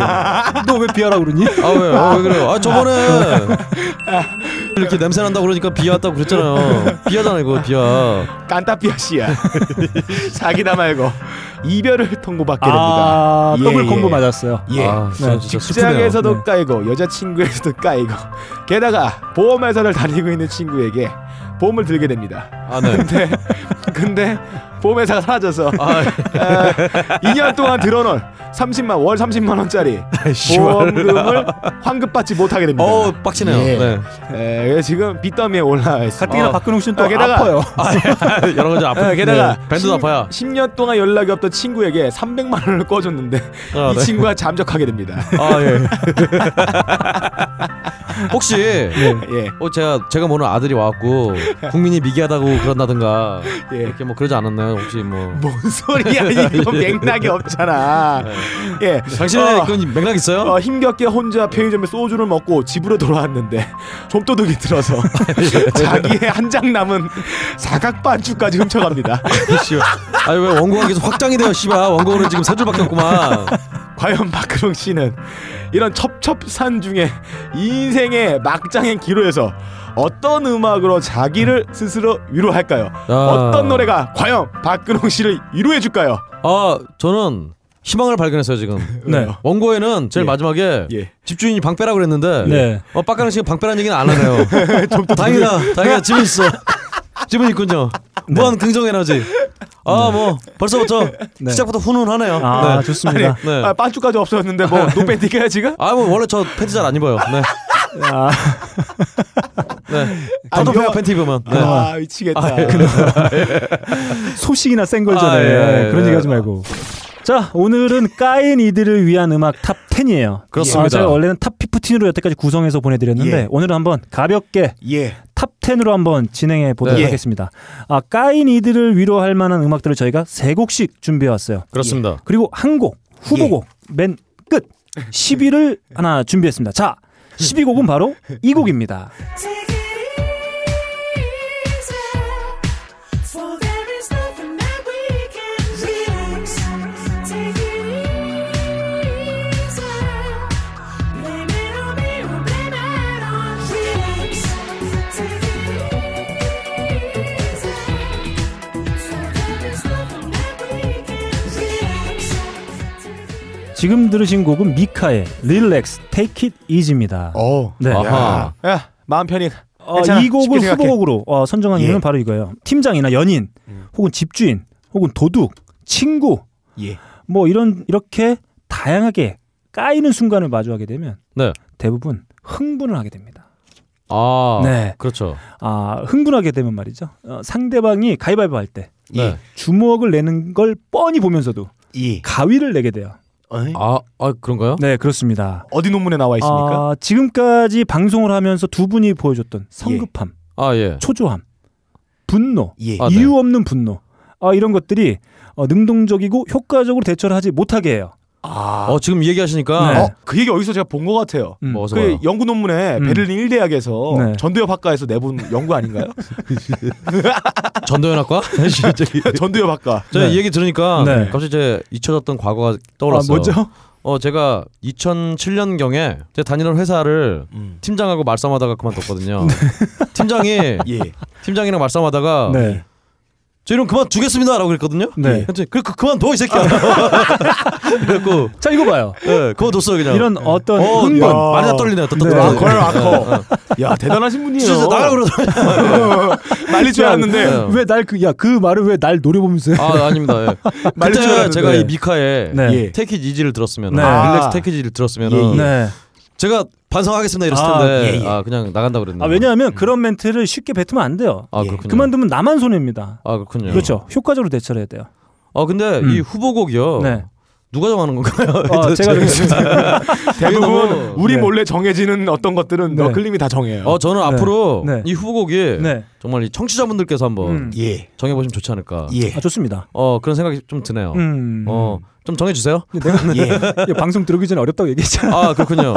너 왜 비하라 그러니? 아 왜? 아, 왜 그래요? 아 저번에 이렇게 냄새 난다 고 그러니까 비하 왔다고 그랬잖아요. 비하잖아 이거 비하. 깐따삐아 씨야. 사기다 말고 이별을 통보받게 됩니다. 아, 예, 더블 예. 콤보 맞았어요. 예. 아, 네, 직장에서도 네. 까이고 여자친구에서도 까이고 게다가 보험회사를 다니고 있는 친구에게 보험을 들게 됩니다. 아 네. 근데 근데 보험회사가 사라져서 아, 2년 동안 들어놓은 30만 월 30만 원짜리 보험금을 환급받지 못하게 됩니다. 어 빡치네요. 예. 네. 에, 지금 빚더미에 올라와 있습니다. 가뜩이나 어. 박근홍 씨는 또 아, 게다가- 아파요. 여러 가지 아픈. 어, 게다가 밴드도 아파요. 10년 동안 연락이 없던 친구에게 300만 원을 꺼줬는데 아, 이 네. 친구가 잠적하게 됩니다. 아 예. 혹시 예. 어 제가 제가 모르는 아들이 와갖고 국민이 미개하다고 그런다든가 예. 이렇게 뭐 그러지 않았나요? 혹시 뭐 뭔 소리야 이거 맥락이 없잖아. 예. 당신의 어, 그건 맥락 있어요? 어, 힘겹게 혼자 편의점에 소주를 먹고 집으로 돌아왔는데 좀도둑이 들어서 자기의 한 장 남은 사각 반죽까지 훔쳐갑니다. 아니 왜 원고가 계속 확장이 돼요, 씨발. 원고는 지금 세 줄밖에 없구만. 과연 박근홍 씨는 이런 첩첩산 중에 인생의 막장의 기로에서 어떤 음악으로 자기를 스스로 위로할까요? 아. 어떤 노래가 과연 박근홍 씨를 위로해 줄까요? 아 저는 희망을 발견했어요 지금. 네. 원고에는 제일 예. 마지막에 예. 집주인이 방 빼라 그랬는데 네. 어 빡가는 씨가 방 빼라는 얘기는 안 하네요. 다행이다, 다행이다. 집은 있어. 집은 있군요. 무한 긍정 에너지. 아 뭐 벌써부터 네. 시작부터 훈훈하네요. 아, 네. 좋습니다. 네. 아, 반죽까지 없었는데 뭐 노팬티가요 지금? 아 뭐 원래 저 팬티 잘 안 입어요. 네. 아, 네. 아, 더도 이거- 배가 팬티 입으면. 네. 아 미치겠다. 소식이나 센걸 전해. 아, 예, 그런 예. 얘기 하지 말고. 자, 오늘은 까인 이들을 위한 음악 top 10이에요. 그렇습니다. 아, 제가 원래는 top 15로 여태까지 구성해서 보내드렸는데 예. 오늘은 한번 가볍게 예. top 10으로 한번 진행해 보도록 네. 하겠습니다. 아, 까인 이들을 위로할 만한 음악들을 저희가 세 곡씩 준비해 왔어요. 그렇습니다. 그리고 한 곡, 후보곡, 맨끝 10위를 하나 준비했습니다. 자, 12곡은 바로 이 곡입니다. 지금 들으신 곡은 미카의 Relax, Take It Easy입니다. 어. 네. 아하. 야, 야 마음 편히. 어. 이 곡을. 후보곡으로 어, 선정한 예. 이유는 바로 이거예요. 팀장이나 연인, 혹은 집주인, 혹은 도둑, 친구, 예. 뭐 이런 이렇게 다양하게 까이는 순간을 마주하게 되면 네. 대부분 흥분을 하게 됩니다. 아 네. 그렇죠. 아 흥분하게 되면 말이죠. 어, 상대방이 가위바위보 할 때 네. 주먹을 내는 걸 뻔히 보면서도 예. 가위를 내게 돼요. 어이? 아, 아 그런가요? 네, 그렇습니다. 어디 논문에 나와 있습니까? 아, 지금까지 방송을 하면서 두 분이 보여줬던 성급함, 아 예. 초조함, 분노, 예. 아, 네. 이유 없는 분노, 아, 이런 것들이 어, 능동적이고 효과적으로 대처를 하지 못하게 해요. 아. 어 지금 얘기하시니까 네. 어, 그 얘기 어디서 제가 본 것 같아요. 음. 뭐 그 봐요. 연구 논문에 음. 베를린 일대학에서 네. 전두엽 학과에서 내본 연구 아닌가요? 전도연학과? 저기 전두엽 학과. 제가 네. 이 얘기 들으니까 네. 갑자기 제 잊혀졌던 과거가 아, 떠올랐어요. 뭐죠? 어 제가 2007년 경에 제가 다니는 회사를 음. 팀장하고 말싸움하다가 그만뒀거든요. 팀장이 예. 팀장이랑 말싸움하다가 네. 저 이름 그만 두겠습니다 라고 그랬거든요. 네. 그래 그, 그 그만둬 이 새끼야. 그래갖고 자 이거 봐요. 예, 그만뒀어요 그냥. 이런 어떤 어, 흥분. 야. 많이 다 떨리네요. 또 네. 떨리네. 아, 걸 아커. 야, 대단하신 분이에요. 진짜 나가 그러더라고요. 말릴 줄 야, 알았는데. 네. 왜날 그 야 그 말을 왜 날 노려보면서 해? 아 아닙니다. 예. 말릴 줄 그때 알았는데. 제가 이 미카의 네. 예. 테이키지 이지를 들었으면 네. 릴렉스 테이키지를 들었으면 예, 예. 네. 제가 반성하겠습니다 이랬을 아, 텐데 예, 예. 아 그냥 나간다 그랬는데. 아 왜냐하면 그런 멘트를 쉽게 뱉으면 안 돼요. 아 예. 그렇군요. 그만두면 나만 손해입니다. 아 그렇군요. 그렇죠. 효과적으로 대처를 해야 돼요. 아 근데 음. 이 후보곡이요. 네. 누가 정하는 건가요? 어, 제가 정했습니다. 대부분 우리 네. 몰래 정해지는 어떤 것들은 네. 너클림이 다 정해요. 어 저는 네. 앞으로 네. 이 후보곡이 네. 정말 이 청취자분들께서 한번 음. 예. 정해보시면 좋지 않을까. 예. 아 좋습니다. 어 그런 생각이 좀 드네요. 음. 어 좀 정해주세요. 내가 예. 방송 들어오기 전에 어렵다고 얘기했잖아. 아 그렇군요.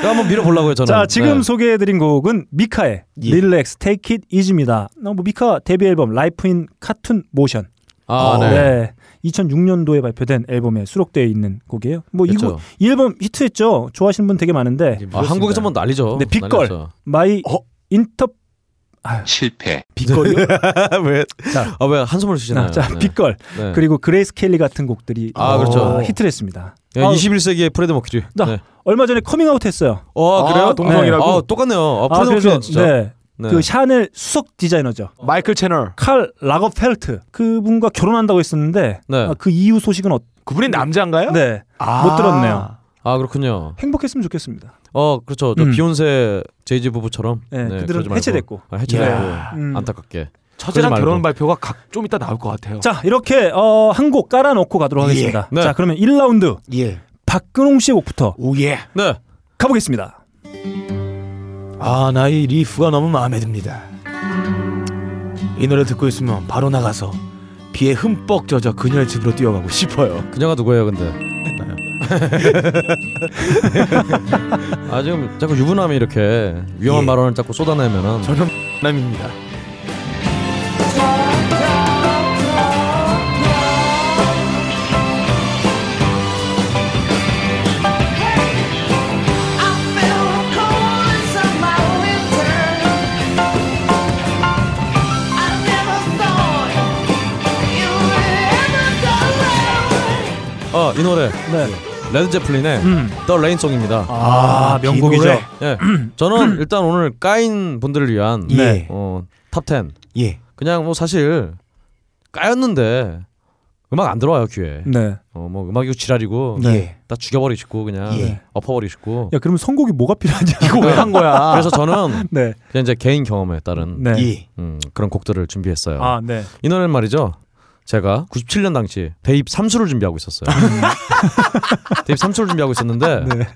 한번 밀어보려고요 저는. 자 지금 네. 소개해드린 곡은 미카의 예. Relax Take It Easy입니다. 어, 뭐 미카 데뷔 앨범 Life in Cartoon Motion. 아 어, 네. 네. 2006년도에 발표된 앨범에 수록되어 있는 곡이에요. 뭐이 그렇죠. 이 앨범 히트했죠. 좋아하시는 분 되게 많은데 아, 한국에서 뭐 난리죠. 네, Big Girl. 난리였죠. 마이 어? 인터 실패. Big Girl이요? 왜? 자, 아 왜 한숨을 쉬시나요? 자 네. Big Girl 네. 그리고 그레이스 켈리 같은 곡들이 아, 그렇죠. 어, 히트를 했습니다. 예, 아, 21세기의 프레드 머큐리. 나- 네. 얼마 전에 커밍아웃 했어요. 어 아, 그래요? 동성이라고? 아, 똑같네요. 아, 아, 프레드 머큐리 진짜. 네. 네. 그 샤넬 수석 디자이너죠. 마이클 채널. 칼 라거펠트 그분과 결혼한다고 했었는데 네. 아, 그 이후 소식은 어, 그분이 남자인가요? 네 아. 못 들었네요. 아 그렇군요. 행복했으면 좋겠습니다. 어 그렇죠. 저 음. 비욘세 제이지 부부처럼. 네, 그러지 그들은. 해체됐고. 아, 해체됐고 이야. 음. 안타깝게. 처제랑 결혼. 발표가 각, 좀 이따 나올 것 같아요. 자 이렇게 어, 한 곡 깔아놓고 가도록 예. 하겠습니다. 네. 자 그러면 1라운드 예. 박근홍 씨의 곡부터 oh yeah. 네. 가보겠습니다. 아, 나의 riff가 너무 마음에 듭니다. 이 노래 듣고 있으면 바로 나가서 비에 흠뻑 젖어 그녀의 집으로 뛰어가고 싶어요. 그녀가 누구예요, 근데? 아 지금 자꾸 유부남이 이렇게 위험한 예. 발언을 자꾸 쏟아내면은 저는 남입니다. 어이 노래 네. 레드 제플린의 음. The Rain Song입니다. 아, 명곡이죠. 이 노래. 예. 저는 일단 오늘 까인 분들을 위한 예. 어, Top10 예. 그냥 뭐 사실 까였는데 음악 안 들어와요 귀에. 네. 어뭐 음악이고 지랄이고 예. 다 죽여버리고 싶고 그냥 예. 엎어버리고 싶고. 야 그러면 선곡이 뭐가 필요하냐? 이거 왜 한 거야? 그래서 저는 네. 그냥 이제 개인 경험에 따른 네. 예. 음, 그런 곡들을 준비했어요. 아 네. 이 노래는 말이죠. 제가 97년 당시 대입 3수를 준비하고 있었어요. 대입 3수를 준비하고 있었는데 네.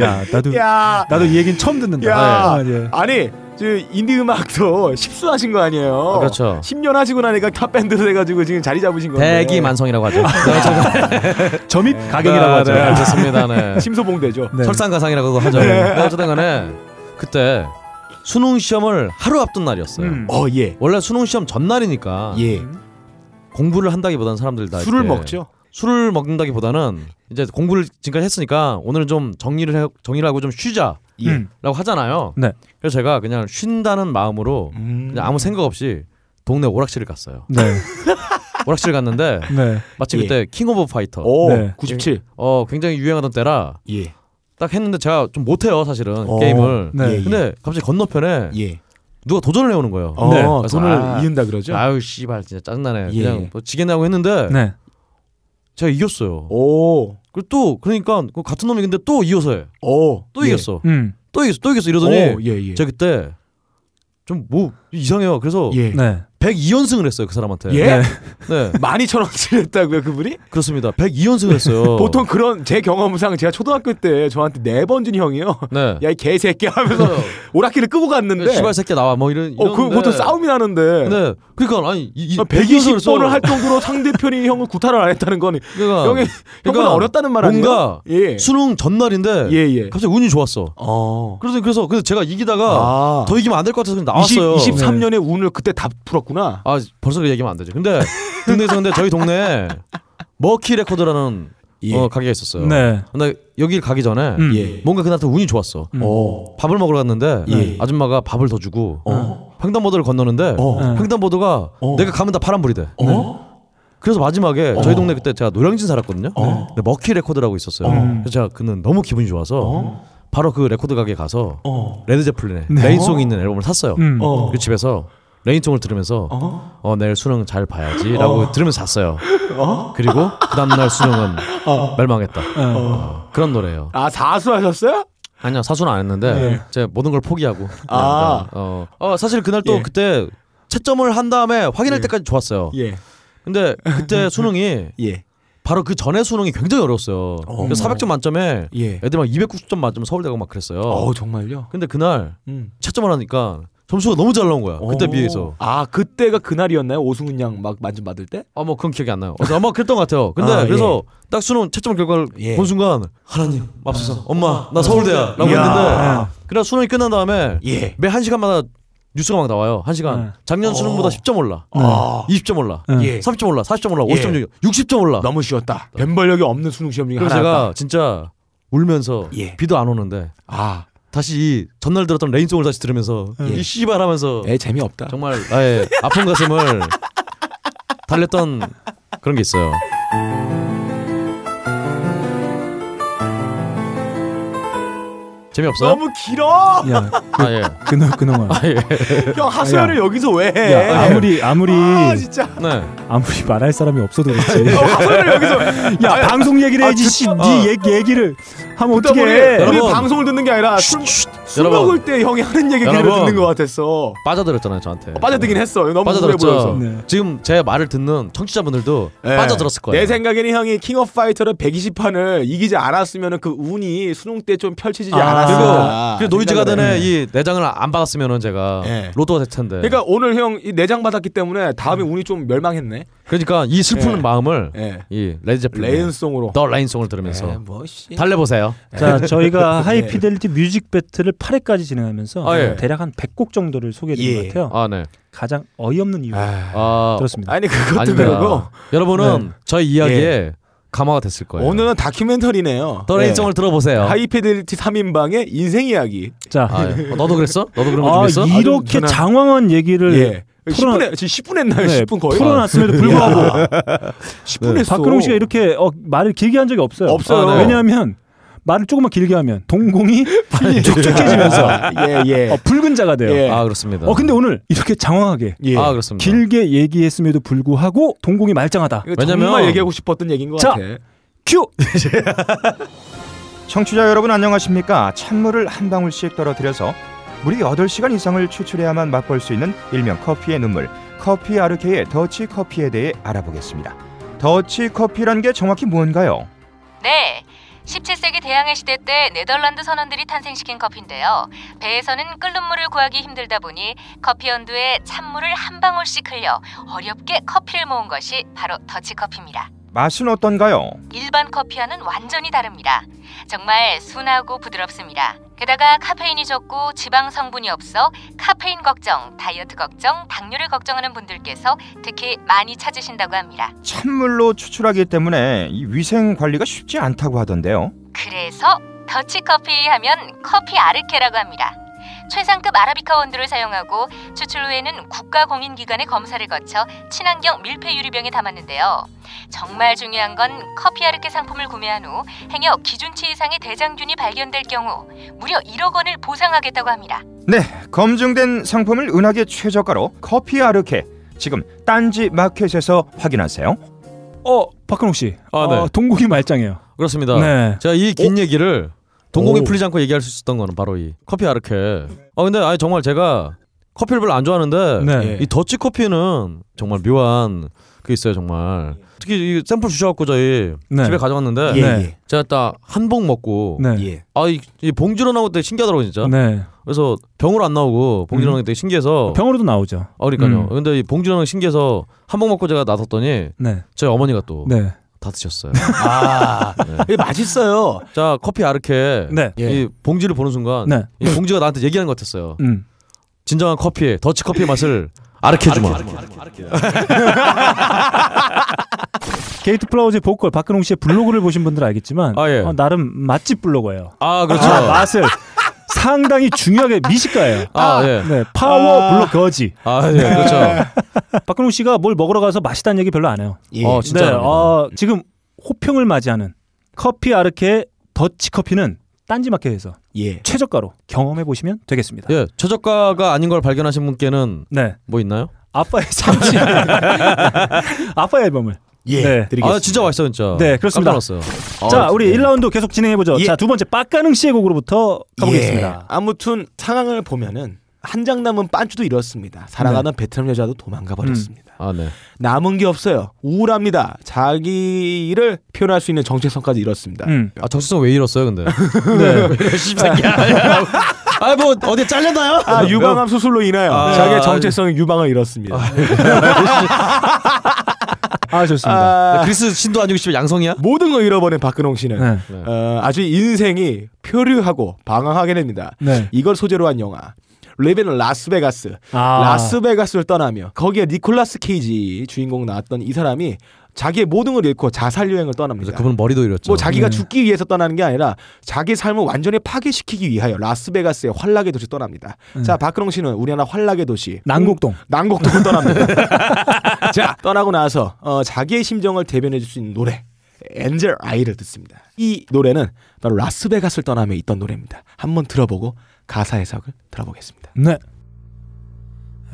야 나도 야. 나도 이 얘기는 처음 듣는다. 야. 아, 예. 아니, 저 인디 음악도 십수하신 거 아니에요? 아, 그렇죠. 10년 하시고 나니까 탑 밴드로 돼 가지고 지금 자리 잡으신 건데. 대기 만성이라고 하죠. 점입가경이라고 하죠. 네, 좋습니다. 네. 침소봉대죠. 네. 설상가상이라고 하죠. 네, 어쨌든 간에 그때 수능 시험을 하루 앞둔 날이었어요. 음. 어, 예. 원래 수능 시험 전날이니까 예. 공부를 한다기보다는 사람들 다 술을 이렇게 먹죠. 술을 먹는다기보다는 이제 공부를 지금까지 했으니까 오늘은 좀 정리를 해, 정리를 하고 좀 쉬자라고 예. 음. 하잖아요. 네. 그래서 제가 그냥 쉰다는 마음으로 음. 그냥 아무 생각 없이 동네 오락실을 갔어요. 네. 오락실 갔는데 네. 마침 예. 그때 킹 오브 파이터 오, 네. 97. 어 굉장히 유행하던 때라 예. 딱 했는데 제가 좀 못해요 사실은 어. 게임을. 네. 예, 예. 근데 갑자기 건너편에 예. 누가 도전을 해오는 거예요. 어, 네. 그래서 돈을 아, 이은다 그러죠. 아유 씨발 진짜 짜증나네. 예. 그냥 뭐 지겠냐고 했는데 네. 제가 이겼어요. 오. 그리고 또 그러니까 그 같은 놈이 근데 또 이어서 해. 오. 또 예. 이겼어. 음. 또 이겼어. 또 이겼어. 이러더니 오, 예, 예. 제가 그때 좀 뭐 이상해요. 그래서 예. 네. 102연승을 했어요 그 사람한테. 예? 네. 네, 12,000원씩 했다고요, 그분이? 그렇습니다. 102연승을 했어요. 보통 그런 제 경험상 제가 초등학교 때 저한테 네 번 준 형이요. 네. 야이 개새끼 하면서 오락기를 끄고 갔는데 시발 새끼 나와 뭐 이런. 어, 그 이러는데. 보통 싸움이 나는데 네. 그러니까 아니 이, 이 120번을 할 정도로 상대편이 형을 구타를 안 했다는 거는 그러니까 형이 형보다 어렵다는 말 아니에요? 뭔가 예. 수능 전날인데 예, 예. 갑자기 운이 좋았어. 어. 그래서 그래서 그래서 제가 이기다가 아. 더 이기면 안 될 것 같아서 그냥 나왔어요. 20, 23년의 운을 그때 다 풀었구나. 있구나. 아 벌써 그 얘기하면 안 되죠. 근데 동네에서 근데 저희 동네에 머키 레코드라는 예. 어, 가게가 있었어요. 네. 근데 여기 가기 전에 음. 예. 뭔가 그날부터 운이 좋았어. 음. 어. 밥을 먹으러 갔는데 예. 아줌마가 밥을 더 주고 어. 횡단보도를 건너는데 어. 네. 횡단보도가 어. 내가 가면 다 파란불이돼. 어? 그래서 마지막에 어. 저희 동네 그때 제가 노량진 살았거든요. 어. 근데 머키 레코드라고 있었어요. 어. 그래서 제가 그날 너무 기분이 좋아서 어? 바로 그 레코드 가게 가서 어. 레드 제플린의 네. Rain Song이 있는 앨범을 샀어요. 음. 어. 그 집에서 레인송을 들으면서 어? 어 내일 수능 잘 봐야지라고 어. 들으면서 잤어요. 어? 그리고 그 다음날 수능은 어. 멸망했다. 어. 그런 노래예요. 아 사수하셨어요? 아니요 사수는 안 했는데 네. 제가 모든 걸 포기하고. 아. 어, 어 사실 그날 또 예. 그때 채점을 한 다음에 확인할 예. 때까지 좋았어요. 예. 근데 그때 수능이 예. 바로 그 전에 수능이 굉장히 어려웠어요. 어. 그래서 400점 만점에 예. 애들 막 290점 만점 서울대가 막 그랬어요. 어 정말요? 근데 그날 음. 채점을 하니까 점수가 너무 잘 나온 거야. 그때 오. 비해서. 아 그때가 그날이었나요? 오승은 양 막 만점 받을 때? 아뭐 그건 기억이 안 나요. 그래서 아마 그랬던 것 같아요. 근데 아, 그래서 딱 수능 채점 결과를 예. 본 순간 하나님 맙소사 엄마 나 서울대야라고 이야. 했는데 그래 수능이 끝난 다음에 예. 매 한 시간마다 뉴스가 막 나와요. 한 시간. 네. 작년 어. 수능보다 10점 올라. 아 20점 올라. 네. 예. 30점 올라. 40점 올라. 예. 50점 올라. 60점 올라. 너무 쉬웠다. 변별력이 없는 수능 시험 중에 그래서 하나였다. 제가 진짜 울면서 예. 비도 안 오는데 아, 다시 이 전날 들었던 레인송을 다시 들으면서 예. 이 씨발 하면서 애 재미없다. 정말 나의 아픈 가슴을 달랬던 그런 게 있어요. 재미없어요? 너무 길어. 야, 아 예. 그놈 그놈아. 아 예. 형 하소연을 여기서 왜 해? 야, 아무리 아무리 아 진짜. 네. 아무리 말할 사람이 없어도 그렇지. 어, 하소연을 여기서 야, 방송 얘기를 아, 해야지. 듣- 씨, 어. 네 얘기, 얘기를 하면 어떻게 해? 우리 여러분. 방송을 듣는 게 아니라 술, 술. 먹을 때 형이 하는 얘기 그대로 여러분. 듣는 것 같았어. 빠져들었잖아요 저한테. 빠져들긴 했어. 너무 빠져들었죠. 네. 지금 제 말을 듣는 청취자분들도 예. 빠져들었을 거예요. 내 생각에는 형이 킹 오브 파이터를 120판을 이기지 않았으면 그 운이 수능 때 좀 펼쳐지지 아. 않았을 까. 그리고 노이즈. 가든에 이 내장을 안 받았으면은 제가 예. 로또가 됐을 텐데. 그러니까 오늘 형 이 내장 받았기 때문에 다음에 운이 좀 멸망했네. 그러니까 이 슬픈 예. 마음을 예. 이 레드 제플린 레인송으로. 더 레인송을 들으면서 예, 뭐 씨. 달래보세요. 자, 저희가 예. 하이피델리티 뮤직 배틀을 8회까지 진행하면서 아, 예. 대략 한 100곡 정도를 소개해드린 예. 것 같아요. 아 네. 가장 어이없는 이유 아, 아 들었습니다. 아니 그것도 아닙니다. 그러고 여러분은 저희 이야기에 감화가 됐을 거예요. 오늘은 다큐멘터리네요. The Rain Song을 들어보세요. 하이피델리티 3인방의 인생 이야기. 자, 아, 예. 어, 너도 그랬어? 너도 그런 거 아, 준비했어? 이렇게 저는- 장황한 얘기를 예. 풀어- 10분 에, 지금 10분 했나요? 네, 10분 거의. 풀어놨음에도 불구하고 10분 했어. 박근홍 씨가 이렇게 어, 말을 길게 한 적이 없어요. 없어요. 아, 네. 왜냐하면 말을 조금만 길게 하면 동공이 촉촉해지면서 예, 예. 어, 붉은 자가 돼요. 예. 아 그렇습니다. 어 근데 오늘 이렇게 장황하게 예. 아 그렇습니다. 길게 얘기했음에도 불구하고 동공이 말짱하다. 이거 왜냐면- 정말 얘기하고 싶었던 얘기인 것 자. 같아. 큐. 청취자 여러분 안녕하십니까? 찬물을 한 방울씩 떨어뜨려서 무려 8시간 이상을 추출해야만 맛볼 수 있는 일명 커피의 눈물 커피 아르케의 더치 커피에 대해 알아보겠습니다. 더치 커피란 게 정확히 뭔가요? 네. 17세기 대항해 시대 때 네덜란드 선원들이 탄생시킨 커피인데요. 배에서는 끓는 물을 구하기 힘들다 보니 커피 연두에 찬물을 한 방울씩 흘려 어렵게 커피를 모은 것이 바로 더치커피입니다. 맛은 어떤가요? 일반 커피와는 완전히 다릅니다. 정말 순하고 부드럽습니다. 게다가 카페인이 적고 지방 성분이 없어 카페인 걱정, 다이어트 걱정, 당뇨를 걱정하는 분들께서 특히 많이 찾으신다고 합니다. 찬물로 추출하기 때문에 이 위생 관리가 쉽지 않다고 하던데요. 그래서 더치커피 하면 커피 아르케라고 합니다. 최상급 아라비카 원두를 사용하고 추출 후에는 국가공인기관의 검사를 거쳐 친환경 밀폐 유리병에 담았는데요. 정말 중요한 건 커피 아르케 상품을 구매한 후 행여 기준치 이상의 대장균이 발견될 경우 무려 1억 원을 보상하겠다고 합니다. 네, 검증된 상품을 은하계 최저가로 커피 아르케 지금 딴지 마켓에서 확인하세요. 어 박근홍 씨. 아, 네. 어, 동공이 말짱해요. 그렇습니다. 네. 제가 이 긴 얘기를 동공이 오. 풀리지 않고 얘기할 수 있었던 거는 바로 이 커피 아르케. 아 근데 아니 정말 제가 커피를 별로 안 좋아하는데 네. 이 더치 커피는 정말 묘한 그 있어요 정말. 특히 이 샘플 주셔갖고 저희 네. 집에 가져갔는데 예, 네. 예. 제가 딱한봉 먹고 네. 예. 아이 이 봉지로 나오고 되게 신기하더라고 진짜. 네. 그래서 병으로 안 나오고 봉지로 음. 나오는 게 되게 신기해서. 병으로도 나오죠. 아 그러니까요. 음. 근데 이 봉지로 나오는 게 신기해서 한봉 먹고 제가 나섰더니 네. 저희 어머니가 또 다 네. 드셨어요. 아, 이게 맛있어요. 자 커피 아르케 네. 예. 이 봉지를 보는 순간 네. 이 봉지가 나한테 얘기하는 것 같았어요. 음. 진정한 커피의 더치 커피의 맛을 아르케 주마. 게이트 플라워즈의 보컬 박근홍 씨의 블로그를 보신 분들은 알겠지만 아, 예. 어, 나름 맛집 블로거예요. 아 그렇죠. 아, 맛을 상당히 중요하게 미식가예요. 아, 예. 네, 파워 블로거지. 아 예, 그렇죠. 박근홍 씨가 뭘 먹으러 가서 맛있다는 얘기 별로 안 해요. 예. 어, 진짜. 네, 네, 어, 지금 호평을 맞이하는 커피 아르케 더치 커피는 딴지마켓에서 예. 최저가로 경험해 보시면 되겠습니다. 예, 최저가가 아닌 걸 발견하신 분께는 네, 뭐 있나요? 아빠의 참치, 아빠의 앨범을. 예. 네. 드리겠습니다. 아 진짜 맛있어 진짜. 네, 그렇습니다. 깜짝 놀랐어요. 자, 어, 우리 예. 1라운드 계속 진행해 보죠. 예. 자, 두 번째 빡가능 씨의 곡으로부터 예. 가보겠습니다. 아무튼 상황을 보면은 한 장 남은 빤주도 이렇습니다. 사랑하던 베트남 여자도 도망가 버렸습니다. 아 네. 남은 게 없어요. 우울합니다. 자기를 표현할 수 있는 정체성까지 이렇습니다. 음. 아 정체성 왜 잃었어요 근데? 네. 씨새끼야. 아 뭐 어디 잘렸나요? 아, 유방암 수술로 인하여 아, 자기의 아, 정체성의 유방을 잃었습니다. 아, 좋습니다. 아, 그리스 신도 아니고 씨발 양성이야? 모든 걸 잃어버린 박근홍 씨는 네. 네. 어, 아주 인생이 표류하고 방황하게 됩니다. 네. 이걸 소재로 한 영화 Leaving 라스베가스 아. 라스베가스를 떠나며 거기에 니콜라스 케이지 주인공 나왔던 이 사람이 자기의 모든 걸 잃고 자살 여행을 떠납니다. 그분 머리도 잃었죠. 뭐 자기가 네. 죽기 위해서 떠나는 게 아니라 자기 삶을 완전히 파괴시키기 위하여 라스베가스의 환락의 도시 떠납니다. 네. 자 박근홍 씨는 우리나라 환락의 도시 난곡동. 음, 난곡동을 떠납니다. 자 떠나고 나서 어, 자기의 심정을 대변해줄 수 있는 노래 Angel Eyes를 듣습니다. 이 노래는 바로 라스베가스를 떠나며 있던 노래입니다. 한번 들어보고 가사 해석을 들어보겠습니다. 네.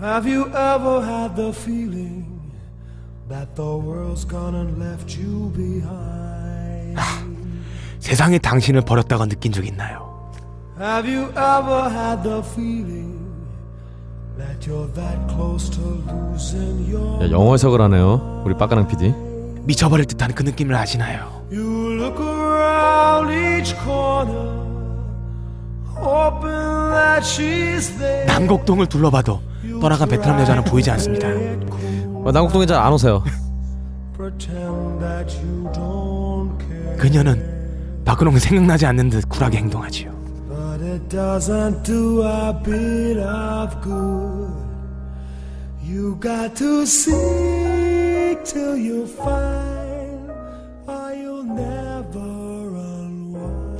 Have you ever had the feeling that the world's gone and left you behind? 세상에 당신을 버렸다고 느낀 적 있나요? Have you ever had the feeling that you're that close to losing your 야, 영어 해석을 하네요. 우리 빡가능 PD. 미쳐버릴 듯한 그 느낌을 아시나요? You look around each corner, hoping that she's there. 남곡동을 둘러봐도 떠나간 베트남 여자는 보이지 않습니다. 어, 남곡동에 잘 안 오세요. 그녀는 박근홍이 생각나지 않는 듯 쿨하게 행동하지요.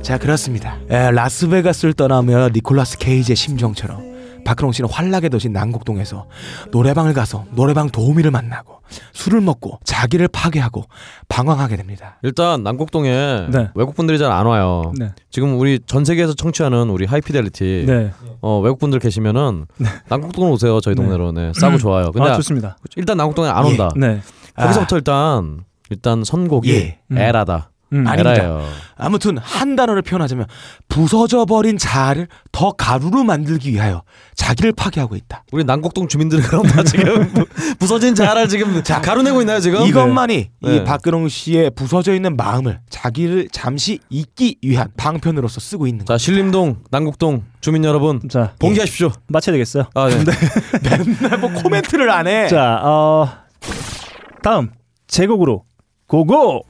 자 그렇습니다. 에, 라스베가스를 떠나며 니콜라스 케이지의 심정처럼 박근홍 씨는 환락의 도시 난곡동에서 노래방을 가서 노래방 도우미를 만나고 술을 먹고 자기를 파괴하고 방황하게 됩니다. 일단 난곡동에 네. 외국 분들이 잘 안 와요. 네. 지금 우리 전 세계에서 청취하는 우리 하이피델리티 네. 어, 외국 분들 계시면은 난곡동으로 오세요. 저희 동네로. 네. 싸고 좋아요. 근데 아, 좋습니다. 일단 난곡동에 안 온다. 네. 거기서부터 일단 일단 선곡이 예. 음. 에러다. 음. 아닙니다. 에러예요. 아무튼 한 단어를 표현하자면 부서져 버린 자아를 더 가루로 만들기 위하여 자기를 파괴하고 있다. 우리 남곡동 주민들은 그럼 다 지금 부서진 자아를 지금 가루내고 있나요 지금? 이것만이 네. 이 박근홍 씨의 부서져 있는 마음을 자기를 잠시 잊기 위한 방편으로서 쓰고 있는 자 신림동 남곡동 주민 여러분 자, 봉기하십시오. 마쳐야 되겠어요. 아 네. 맨날 뭐 코멘트를 안 해. 자, 어 다음 제곡으로 고고.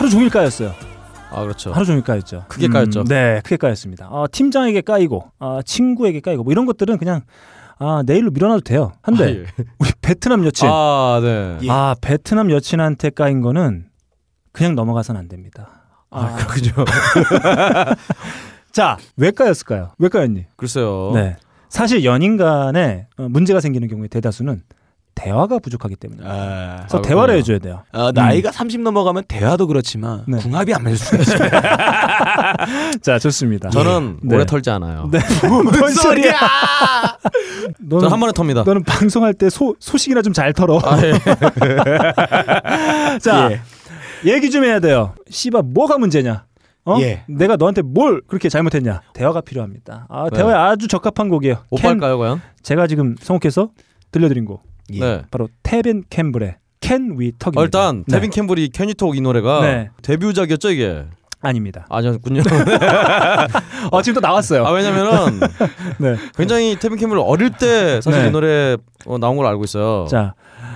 하루 종일 까였어요. 아 그렇죠. 하루 종일 까였죠. 크게 까였죠. 네, 크게 까였습니다. 어, 팀장에게 까이고 어, 친구에게 까이고 뭐 이런 것들은 그냥 아, 내일로 밀어놔도 돼요. 한데 아, 예. 우리 베트남 여친 아, 아 네. 예. 베트남 여친한테 까인 거는 그냥 넘어가선 안 됩니다. 아, 그렇군요. 자, 왜 까였을까요? 왜 까였니? 글쎄요. 네. 사실 연인 간에 어, 문제가 생기는 경우에 대다수는 대화가 부족하기 때문에. 아, 그래서 아, 대화를. 해줘야 돼요. 어, 나이가 30 넘어가면 대화도 그렇지만 네. 궁합이 안 맞을 수가 있습니다. 자, 좋습니다. 저는 네. 오래 털지 않아요. 네. 뭔 소리야? 너는 저는 한 번에 텁니다. 너는 방송할 때 소, 소식이나 좀 잘 털어. 아, 예. 자, 예. 얘기 좀 해야 돼요. 씨발 뭐가 문제냐? 어? 예. 내가 너한테 뭘 그렇게 잘못했냐? 대화가 필요합니다. 아, 네. 대화에 아주 적합한 곡이에요. 캔, 오빠일까요, 과연? 제가 지금 선곡해서 들려드린 곡 예. 네. 바로 테빈 캠벨의 Can We Talk입니다. 어, 일단 네. 테빈 캠벨이 Can We Talk 이 노래가 네. 데뷔작이었죠 이게 아닙니다. 아니었군요. 어, 지금 또 나왔어요. 아 왜냐면은 네. 굉장히 테빈 캠벨 어릴 때 사실 네. 이 노래 어, 나온 걸 알고 있어요. 자,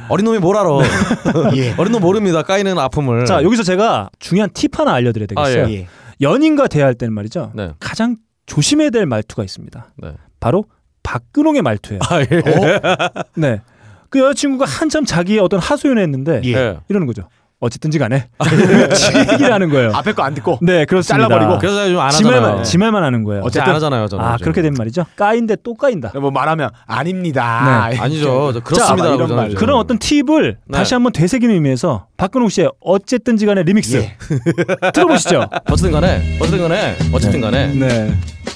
어린 놈이 뭘 알아? 예. 어린 놈 모릅니다. 까이는 아픔을. 자 여기서 제가 중요한 팁 하나 알려 드려야 되겠어요. 아, 예. 연인과 대화할 때는 말이죠. 네. 가장 조심해야 될 말투가 있습니다. 네. 바로 박근홍의 말투예요. 아 예. 네. 그 여자친구가 한참 자기의 어떤 하소연을 했는데 예. 예. 이러는 거죠. 어쨌든지 간에 지 얘기를 하는 거예요. 앞에 거 안 듣고 네, 그렇습니다. 잘라버리고. 그래서 좀안 지 하잖아요. 말만, 지 말만 하는 거예요. 어쨌든 안 하잖아요. 저는. 아, 요즘. 그렇게 되면 말이죠. 까인데 또 까인다. 뭐 말하면 아닙니다. 네. 아니죠. 저 그렇습니다. 이런 그러잖아요, 말. 그런 어떤 팁을 네. 다시 한번 되새기는 의미에서 박근홍 씨의 어쨌든지 간에 리믹스 예. 들어보시죠. 어쨌든 간에 어쨌든 간에 어쨌든 간에 네.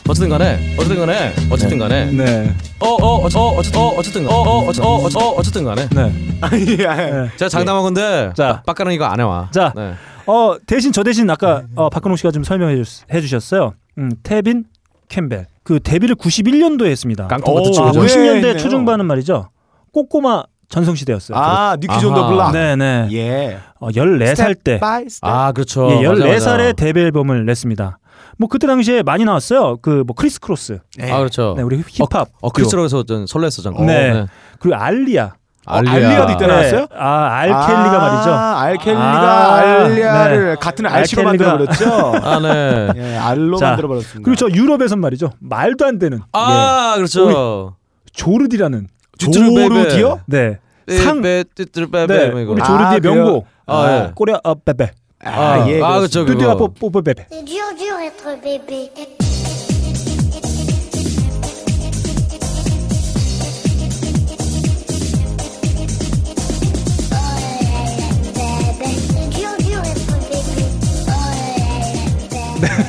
어쨌든 간에 어쨌든 간에 어쨌든 간에 네. 어어 어쨌든 어 어쨌든 어어 어쨌든 어 어쨌든 간에 네. 아니, 예. 네. 제가 장담한 건데 자. 빡가는 이거 안 해와. 자. 네. 어, 대신 저 대신 아까 어, 박근홍 씨가 좀 설명해 주, 해주셨어요. 음, 태빈 캠벨. 그 데뷔를 91년도에 했습니다. 깡통 오, 같은 친구죠. 왜 90년대 했네요. 초중반은 말이죠. 꼬꼬마 전성 시대였어요. 아, 뉴키즈 온더 아하. 블락. 네네. 예. 어, 14살 때. by Step. 아 그렇죠. 예, 맞아, 14살에 맞아. 데뷔 앨범을 냈습니다. 뭐 그때 당시에 많이 나왔어요. 그 뭐 크리스 크로스. 네. 아 그렇죠. 네, 우리 힙합. 어 크리스로에서 전 설렜어 잠깐. 네. 그리고 알리아. 어, 알리아도 이때 나왔어요? 네. 아, 알켈리가 말이죠. 아, 알켈리가 아, 알리아를 네. 같은 알씨로 알켈리가- 만들어 버렸죠. 아 네. 예, 알로 자, 만들어 버렸습니다. 그리고 저 유럽에선 말이죠. 말도 안 되는 아 그렇죠. 조르디라는 조르디요? 네. 상상 빼빼 네. 우리 아, 조르디의? 명곡. 아, 예. 꼬리아 어베 베. 아, 예. 아. 그렇죠. 그거. 뽀뽀 베베. Bébé.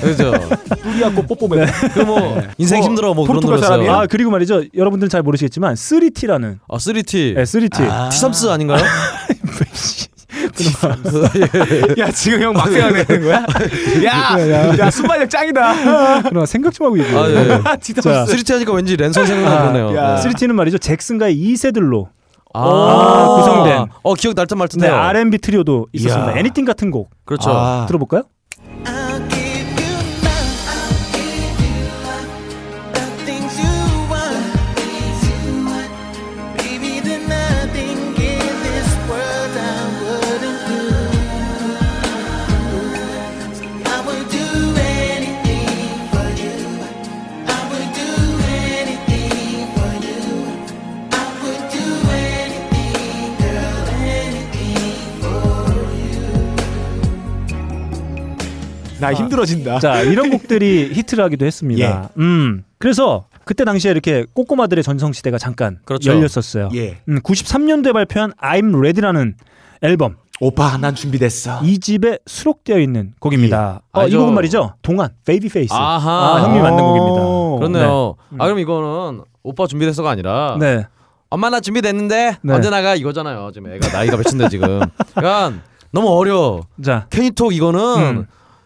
그렇죠. 뚜리아코 뽀뽀베. 그뭐 인생 어, 힘들어 뭐 그런. 사람이에요? 아 그리고 말이죠. 여러분들은 잘 모르시겠지만 3T라는 아 3T. 네, 3T. 티삼스 아닌가요? 야, 지금 형 막 생각내는 거야? 야, 야, 순발력 짱이다. 그러나 생각 좀 하고 얘기해. 아, 예. 3T 하니까 왠지 랜선 생각나네요. 야. 네. 3T는 말이죠. 잭슨과의 2세들로 아, 구성된. 어 기억 날듯 네, 말듯해요. R&B 트리오도 있었습니다. 애니띵 같은 곡 그렇죠. 아. 들어볼까요? 나 힘들어진다. 자, 이런 곡들이 히트를 하기도 했습니다. 음. 그래서 그때 당시에 이렇게 꼬꼬마들의 전성 시대가 잠깐 그렇죠. 열렸었어요. 예. 음, 93년도에 발표한 I'm Ready라는 앨범 오빠, 난 준비됐어. 이 집에 수록되어 있는 곡입니다. 어, 이. 곡은 말이죠. 동안 베이비 페이스. 아하. 아, 형님이 만든 곡입니다. 그렇네요. 아 그럼 이거는 오빠 준비됐어가 아니라 네. 엄마 나 준비됐는데 네. 언제 나가 이거잖아요. 지금 애가 나이가 몇인데 지금. 그러니까 너무 어려. 자, 캐니톡 이거는 음.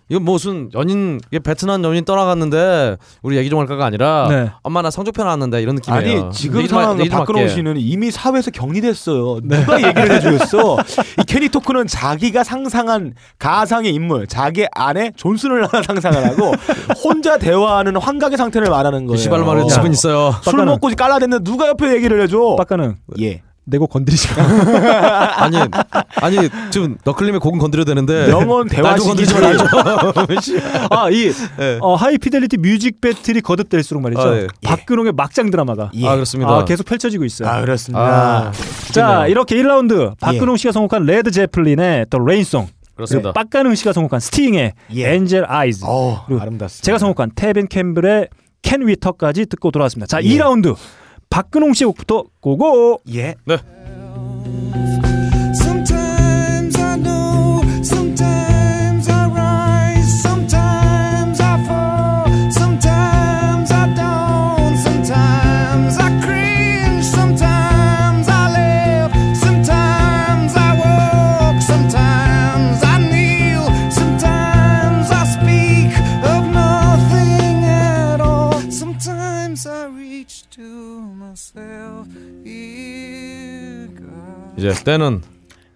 이거 무슨 연인 이게 베트남 연인 떠나갔는데 우리 얘기 좀 할까가 아니라 네. 엄마 나 성적표 나왔는데 이런 느낌이에요. 아니 지금 좀 박근홍. 씨는 이미 사회에서 격리됐어요. 누가 얘기를 해주겠어? 이 캐니 토크는 자기가 상상한 가상의 인물, 자기 안에 존슨을 하나 상상을 하고 혼자 대화하는 환각의 상태를 말하는 거예요. 시발로 말해도 야. 집은 있어요. 술 빡가는- 먹고 깔아댔는데 누가 옆에 얘기를 해줘? 빡가는 예. 내고 건드리지 마. 아니 아니 지금 너클림의 곡은 건드려야 되는데 영원 대화 나좀 건드리지 시기 말아줘. 아, 이 예. 어, High Fidelity music battle이 거듭될수록 말이죠. 아, 예. 박근홍의 막장 드라마가 예. 아 그렇습니다. 아, 계속 펼쳐지고 있어요. 아 그렇습니다. 아, 자, 이렇게 1라운드 박근홍 씨가 선곡한 레드 제플린의 The Rain Song. 그렇습니다. 그리고 빡가능 씨가 선곡한 스팅의 예. Angel Eyes. 어 그리고 아름답습니다. 제가 선곡한 테빈 캠벨의 캔 위터까지 듣고 돌아왔습니다. 자, 예. 2라운드 박근홍 씨의 곡부터 고고. 예. Sometimes 이제 때는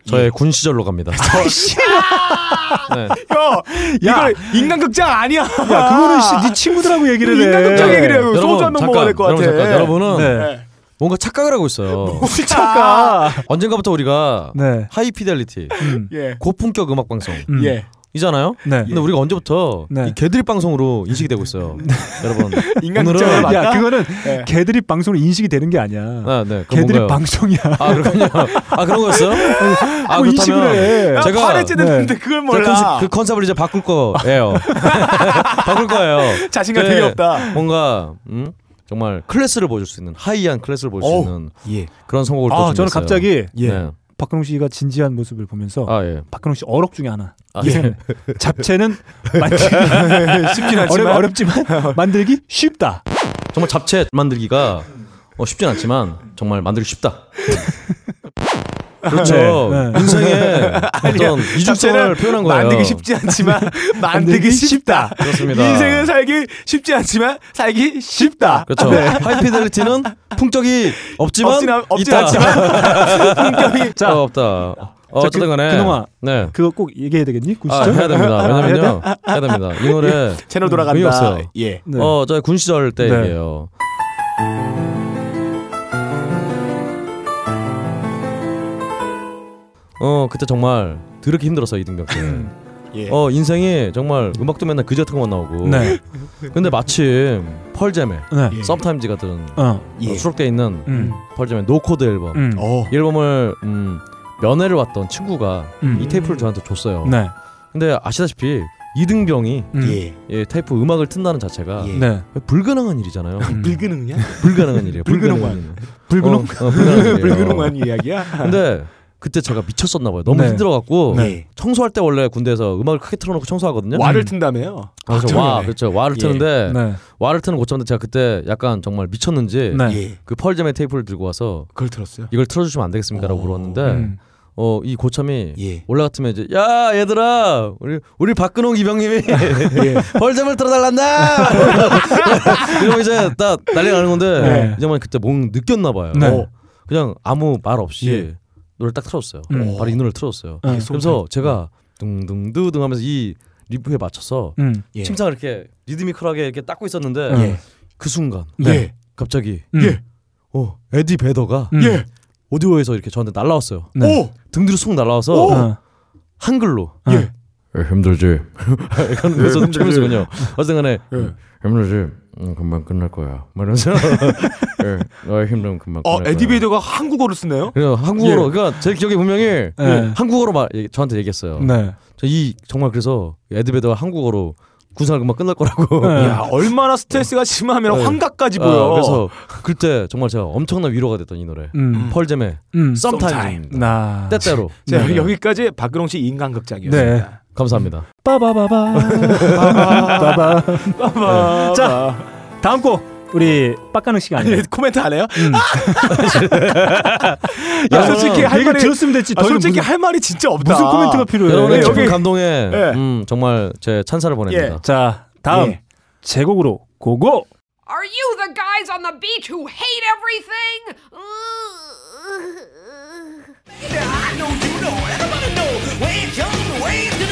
저의 군 시절로 갑니다. 네. 형, 야. 이거 인간극장 아니야. 야 그거는 씨, 네 친구들하고 얘기를 해. 인간극장 얘기를 해요. 여러분, 소주 한병 먹어야 될것 여러분, 같아. 잠깐, 여러분은 네. 뭔가 착각을 하고 있어요. 잠깐. 언젠가부터 우리가 네. 하이피델리티 음. 예. 고품격 음악 방송 음. 예. 이잖아요. 네. 근데 우리가 언제부터 네. 이 개드립 방송으로 인식이 되고 있어요. 여러분 인간극장을 오늘은-. 야 그거는 네. 개드립 방송으로 인식이 되는 게 아니야. 아, 네. 개드립 뭔가요? 방송이야. 아 그렇군요. 아 그런 거였어요? 아뭐 인식을 해. 야, 제가 파레 찌는데 그걸 제 몰라. 컨셉, 그 컨셉을 이제 바꿀 거예요. 바꿀 거예요. 자신감 네, 되게 없다. 뭔가 음? 정말 클래스를 보여줄 수 있는 high한 클래스를 보여줄 수. 있는 예. 그런 선곡을 또아 저는. 갑자기 예. 네. 박근홍 씨가 진지한 모습을 보면서 아 예. 박근홍 씨 어록 중에 하나. 아, 예. 예. 잡채는 만들기 쉽진 않지만 어렵, 어렵 지만 만들기 쉽다. 정말 잡채 만들기가 어, 쉽진 않지만 정말 만들기 쉽다. 그렇죠. 네, 네. 인생의 어떤 이중성을 표현한 거예요. 만들기 쉽지 않지만 만들기 쉽다. 그렇습니다. 인생은 살기 쉽지 않지만 살기 쉽다. 그렇죠. 하이피델리티는 풍적이 없지만 없진, 않- 없진 있다. 않지만 품격이 자, 어, 없다. 어, 자, 어쨌든 그- 간에 그놈아. 네. 그거 꼭 얘기해야 되겠니? 군 아, 시절? 해야 됩니다. 왜냐면요. 해야 됩니다. 이 노래 채널 의미 돌아간다. 없어요. 예. 네. 어, 저군 시절 때 네. 얘기예요. 어, 그때 정말 더럽게 힘들었어 이등병 때. 예. 어, 인생이 정말 음악도 맨날 그지 같은 것만 나오고. 네. 근데 마침 펄잼에 네. 예. Sometimes 같은 어. 예. 어, 수록돼 있는 음. 펄잼의 No Code 앨범. 음. 어. 이 앨범을 음, 면회를 왔던 친구가 음. 이 테이프를 저한테 줬어요. 네. 근데 아시다시피 이등병이 음. 예. 예, 테이프 음악을 튼다는 자체가 예. 네. 불가능한 일이잖아요. 불가능이냐? 불가능한 일이에요. 불가능한. 불근홍? 어, 어, 불가능한. 불가능한 이야기야. 근데 그때 제가 미쳤었나 봐요. 너무 네. 힘들어갖고 네. 청소할 때 원래 군대에서 음악을 크게 틀어놓고 청소하거든요. 와를 튼다며요. 아, 그래서 와, 그렇죠. 와를 예. 트는데 네. 와를 트는 고쳤는데 제가 그때 약간 정말 미쳤는지 네. 예. 그 펄잼의 테이프를 들고 와서 그걸 들었어요. 이걸 틀어주시면 안 되겠습니까라고 어. 물었는데 음. 어 이 고참이 예. 원래 같으면 이제 야 얘들아 우리 우리 박근홍 이병님이 예. 벌점을 틀어달란다 이러면 이제 딱 난리 나는 건데 네. 이정만 그때 뭔 느꼈나 봐요 네. 어, 그냥 아무 말 없이 예. 노래를 딱 틀었어요 음. 바로 이 노래를 틀었어요 어. 그래서 제가 둥둥두둥 하면서 이 리프에 맞춰서 음. 예. 침상을 이렇게 리드미컬하게 이렇게 닦고 있었는데 예. 그 순간 네. 갑자기 음. 예. 어 에디 베더가 음. 예. 오디오에서 이렇게 저한테 날라왔어요 네. 오. 등 뒤로 쑥 날라와서 어. 한글로 예. 힘들지. 이런 그래서 힘들지. 처음이군요. 어쨌든간에 예. 힘들지. 응, 금방 끝날 거야. 말하면서 예, 너의 힘든 금방 어. 에디베이더가 한국어를 쓰네요. 그래서 한국어로 그러니까 제 기억에 분명히 예, 한국어로 말 저한테 얘기했어요. 네. 저 이 정말 그래서 에디베더가 한국어로 군사를 금방 끝날 거라고. 네. 야, 얼마나 스트레스가 심하면 네. 환각까지 아, 보여. 그래서 그때 정말 제가 엄청난 위로가 됐던 이 노래. 음. 펄잼의 음. 썸타임입니다. 나. 때때로. 자, 네. 여기까지 박근홍 씨 인간극장이었습니다. 감사합니다. 빠바바바. 빠바바. 빠바. 자. 다음 곡 우리 빡가능 씨가 아니에요. 예, 코멘트 안 해요? 음. 야, 솔직히 할 말이 들었으면 됐지. 아, 솔직히 무슨, 할 말이 진짜 없다. 무슨 코멘트가 필요해? 여러분의 네, 깊은 여기- 감동에 예. 음, 정말 제 찬사를 보냅니다. 자 다음 예. 제곡으로 고고. Are you the guys on the beach who hate everything? I know you know, everybody know where it's gonna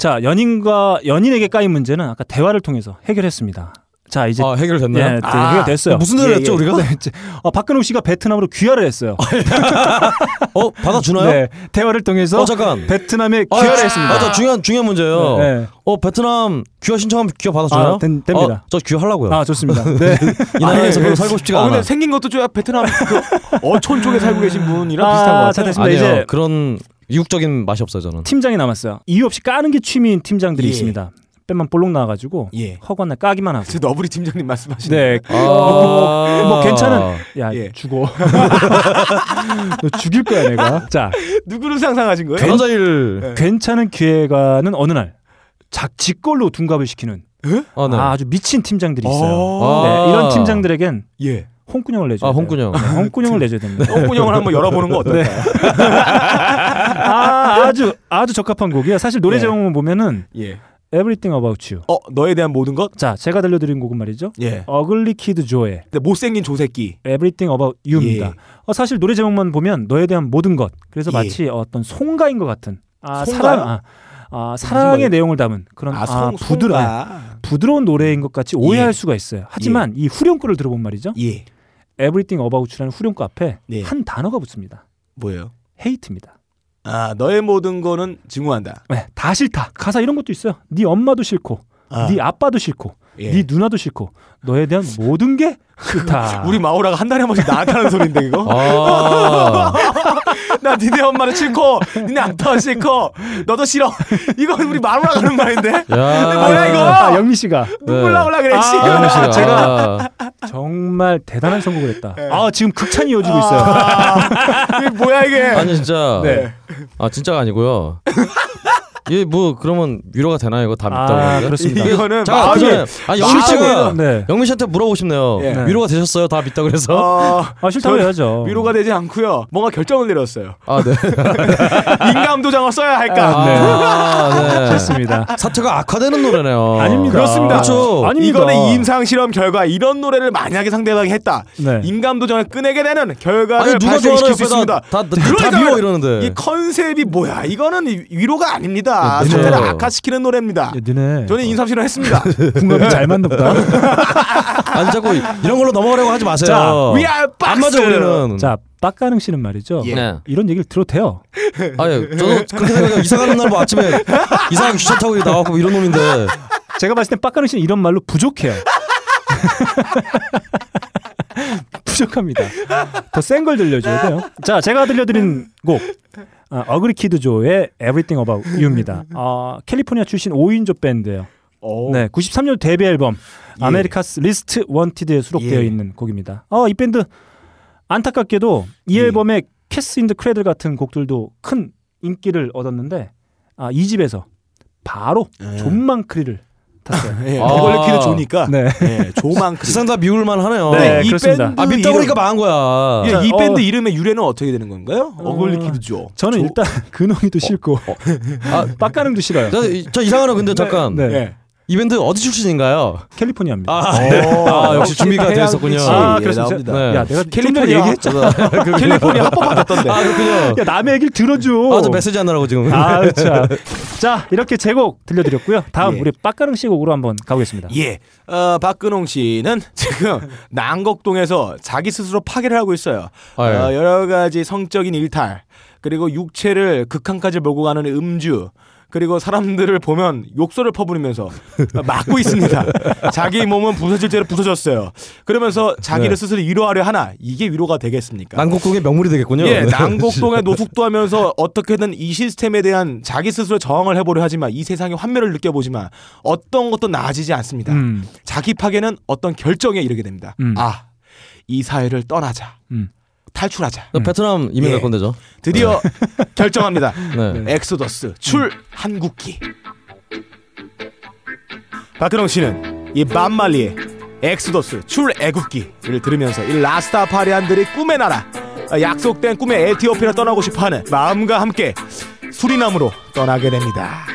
자 연인과 연인에게 까인 문제는 아까 대화를 통해서 해결했습니다. 자 이제 아 해결됐나요? 예, 네, 아, 해결됐어요. 무슨 노래 예, 했죠 예. 우리가? 네, 이제, 어, 박근홍 씨가 베트남으로 귀화를 했어요. 어 받아주나요? 네, 대화를 통해서 어 잠깐. 베트남에 아, 귀화를 했습니다. 맞아 중요한 중요한 문제예요. 네. 어 베트남 귀화 신청하면 귀화 받아줘요? 아, 된- 됩니다. 어, 저 귀화하려고요. 아 좋습니다. 네. 이 나라에서 별로 살고 싶지가 어, 근데 않아. 생긴 것도 좀 베트남 그 어촌 쪽에 살고 계신 분이랑 아, 비슷한 것 자, 같아요. 아니요 이제- 그런 이국적인 맛이 없어요 저는. 팀장이 남았어요. 이유 없이 까는 게 취미인 팀장들이 예. 있습니다. 뺨만 볼록 나와가지고 예. 허건날 까기만 하고. 저 너브리 팀장님 말씀하시는 네. 아, 뭐, 뭐 괜찮은. 야 예. 죽어. 너 죽일 거야 내가. 자 누구를 상상하신 거예요? 변호사 일. 괜찮은 기회가는 어느 날 작 직걸로 둔갑을 시키는 아, 네. 아, 주 미친 팀장들이 있어요. 아. 네, 이런 팀장들에겐 예. 홍군형을 내줘야 아, 돼요. 홍군형. 네, 홍군형을 내줘야 됩니다. 똥구녕을 한번 열어보는 거 어떨까요? 아, 아주 아주 적합한 곡이에요. 사실 노래 네. 제목만 보면은 예. Everything About You. 어 너에 대한 모든 것? 자, 제가 들려드린 곡은 말이죠. 예. 어글리 키드 조의 못생긴 조새끼. Everything About You입니다. 예. 어, 사실 노래 제목만 보면 너에 대한 모든 것. 그래서 예. 마치 어떤 송가인 것 같은 아? 사랑, 아, 아, 사랑의? 내용을 담은 그런 아, 아, 송, 부드러, 아. 부드러운 노래인 것 같이 오해할 예. 수가 있어요. 하지만 이 후렴구를 들어본 말이죠. 예. Everything About You라는 후렴구 앞에 네. 한 단어가 붙습니다. 뭐예요? 헤이트입니다. 아 너의 모든 거는 증오한다. 네, 다 싫다. 가사 이런 것도 있어요. 네 엄마도 싫고, 아. 네 아빠도 싫고, 예. 네 누나도 싫고, 너에 대한 모든 게 싫다. 우리 마오라가 한 달에 한 번씩 나한테 하는 소리인데 이거? 아, 나 니네 엄마는 싫고 니네 아빠는 싫고 너도 싫어. 이건 우리 마오라가 하는 말인데? 야. 뭐야 이거? 아, 영미 씨가 눈물 나 올라 그래 아. 영미 씨가. 제가- 아, 정말 대단한 선곡을 했다. 네. 아 지금 극찬이 이어지고 있어요. 이게 뭐야 이게? 아니 진짜. 네. 아 진짜가 아니고요. 이게 뭐 그러면 위로가 되나요? 이거 다 아, 믿다고. 그렇습니다. 이거는 잠깐 마음이 아 영미 씨가 네. 영미 씨한테 물어보고 싶네요. 예. 위로가 되셨어요? 다 믿다 그래서. 어, 아 싫다고 저- 해야죠. 위로가 되지 않고요. 뭔가 결정을 내렸어요. 아 네. 인감 도장을 써야 할까? 아, 네. 아, 네. 그렇습니다. 사태가 악화되는 노래네요. 아닙니다. 그렇습니다. 그렇죠. 아닙니다. 이거는 임상 실험 결과 이런 노래를 만약에 상대방이 했다. 네. 인감 도장을 꺼내게 되는 결과를 아니 누가 발생시킬 수 있습니다. 다, 다, 다, 그러니까 다 미워 이러는데. 이 컨셉이 뭐야? 이거는 이- 위로가 아닙니다. 네, 네. 사태를 악화시키는 노래입니다. 야, 너네 저는 인삼 실험 했습니다. 궁합이 잘 맞나 보다. 아니 자꾸 이런 걸로 넘어가려고 하지 마세요. 자, We are 안. 맞아 우리는. 자 빡가능 씨는 말이죠. 예. 네. 이런 얘기를 들어도 돼요. 아니 저도 그렇게 생각해요. 이사 가는 날 뭐 아침에 이상하게 귀찮 타고 나와고 이런 놈인데. 제가 봤을 땐 빡가능 씨는 이런 말로 부족해요. 부족합니다. 더 센 걸 들려줘야 돼요. 자, 제가 들려드린 곡 아, 어글리 키드 조의 Everything About You입니다. 아, 캘리포니아 출신 5인조 밴드예요. 오. 네, 93년 데뷔 앨범 예. America's Least Wanted에 수록되어 예. 있는 곡입니다. 어, 이 밴드 안타깝게도 이 예. 앨범에 Cat's in the Cradle 같은 곡들도 큰 인기를 얻었는데 아, 이 집에서 바로 예. 존망크리를 탔어요. 예, 아. 어글리 키드 조니까. 네. 예, 조망크. 세상 다 미울만 하네요. 네, 이 그렇습니다. 밴드 아 믿다 이름- 보니까 망한 거야. 예, 자, 이 어. 밴드 이름의 유래는 어떻게 되는 건가요? 어, 어글리 키드 조. 저는 조- 일단 근홍이도 싫고 아, 빡가능도 싫어요. 저, 저 이상하네요. 근데 잠깐 네. 예. 이 밴드 어디 출신인가요? 캘리포니아입니다. 아, 네. 아 역시 준비가 되어 있었군요. 아, 예, 그래서 나옵니다. 네. 야, 내가 캘리포니아 얘기했잖아. 캘리포니아 합법화됐던데. 아 그렇군요. 야, 남의 얘기를 들어줘. 아, 저 메시지 하느라고 지금. 아, 자. 자, 이렇게 제곡 들려드렸고요. 다음 예. 우리 빡가능 씨 곡으로 한번 가보겠습니다. 예, 어, 박근홍 씨는 지금 난곡동에서 자기 스스로 파괴를 하고 있어요. 아, 예. 어, 여러 가지 성적인 일탈, 그리고 육체를 극한까지 몰고 가는 음주, 그리고 사람들을 보면 욕설을 퍼부리면서 막고 있습니다. 자기 몸은 부서질 대로 부서졌어요. 그러면서 자기를 네. 스스로 위로하려 하나 이게 위로가 되겠습니까? 난곡동의 명물이 되겠군요. 예, 네. 난곡동에 노숙도 하면서 어떻게든 이 시스템에 대한 자기 스스로 저항을 해보려 하지만 이 세상의 환멸을 느껴보지만 어떤 것도 나아지지 않습니다. 음. 자기 파괴는 어떤 결정에 이르게 됩니다. 음. 아, 이 사회를 떠나자. 음. 탈출하자. 저 베트남 이민 예. 갈 건데죠. 드디어 결정합니다. 네. 엑소더스 출 한국기. 박근홍 씨는 이 맘말리의 엑소더스 출 애국기를 들으면서 이 Rastafarian들이 꿈의 나라 아, 약속된 꿈의 에티오피아를 떠나고 싶어하는 마음과 함께 수리남으로 떠나게 됩니다.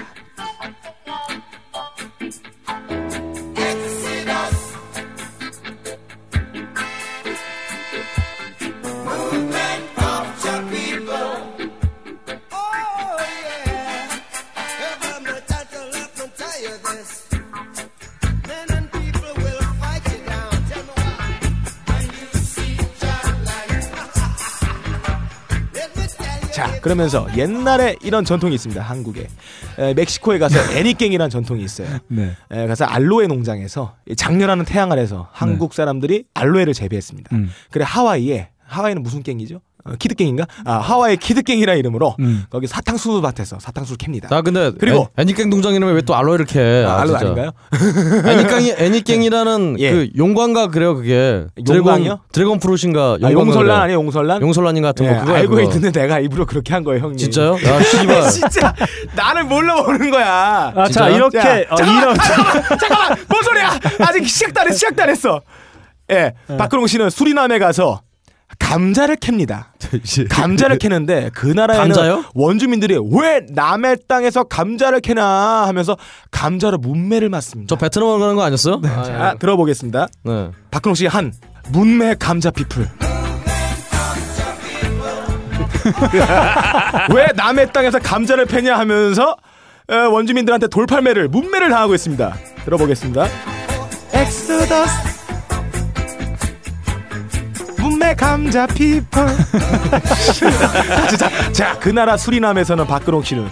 자 그러면서 옛날에 이런 전통이 있습니다 한국에. 에, 멕시코에 가서 애니깽이라는 전통이 있어요. 네. 에, 가서 알로에 농장에서 이 장렬하는 태양 아래서 한국 사람들이 알로에를 재배했습니다. 음. 그래 하와이에 하와이는 무슨 깽이죠? 어, 키드갱인가? 아 하와이 키드갱이라는 이름으로 음. 거기 사탕수수 밭에서 사탕수를 캡니다. 나 근데 그리고- 애, 애니깽 동장 이름에 왜 또 알로에를 캐? 아, 알로 진짜. 아닌가요? 애니깽이 애니깽이라는 예. 그 용광가 그래요 그게 용광이요? dragon fruit인가 아, 용설란 아니에요 용설란? 용설란인 같은 예, 거 그거 알고 있는데 내가 입으로 그렇게 한 거예요 형님. 진짜요? 야 씨발 진짜 나를 몰라 보는 거야. 아, 자? 이렇게 자, 어, 잠깐만, 이런 잠깐만, 잠깐만, 뭔 소리야? 아직 시작도 안 했어, 시작도 안 했어. 예, 박근홍 씨는 수리남에 가서 감자를 캡니다. 감자를 캐는데 그 나라에는 감자요? 원주민들이 왜 남의 땅에서 감자를 캐나 하면서 감자로 문매를 맞습니다. 저 베트남 가는 거 아니었어요? 아, 자, 들어보겠습니다. 네. 박근홍 씨의 한 뭇매 감자 people. 왜 남의 땅에서 감자를 패냐 하면서 어, 원주민들한테 돌팔매를 뭇매를 당하고 있습니다. 들어보겠습니다. 엑스더스 문매 감자 people. 자, 자, 그 나라 수리남에서는 박근홍 씨는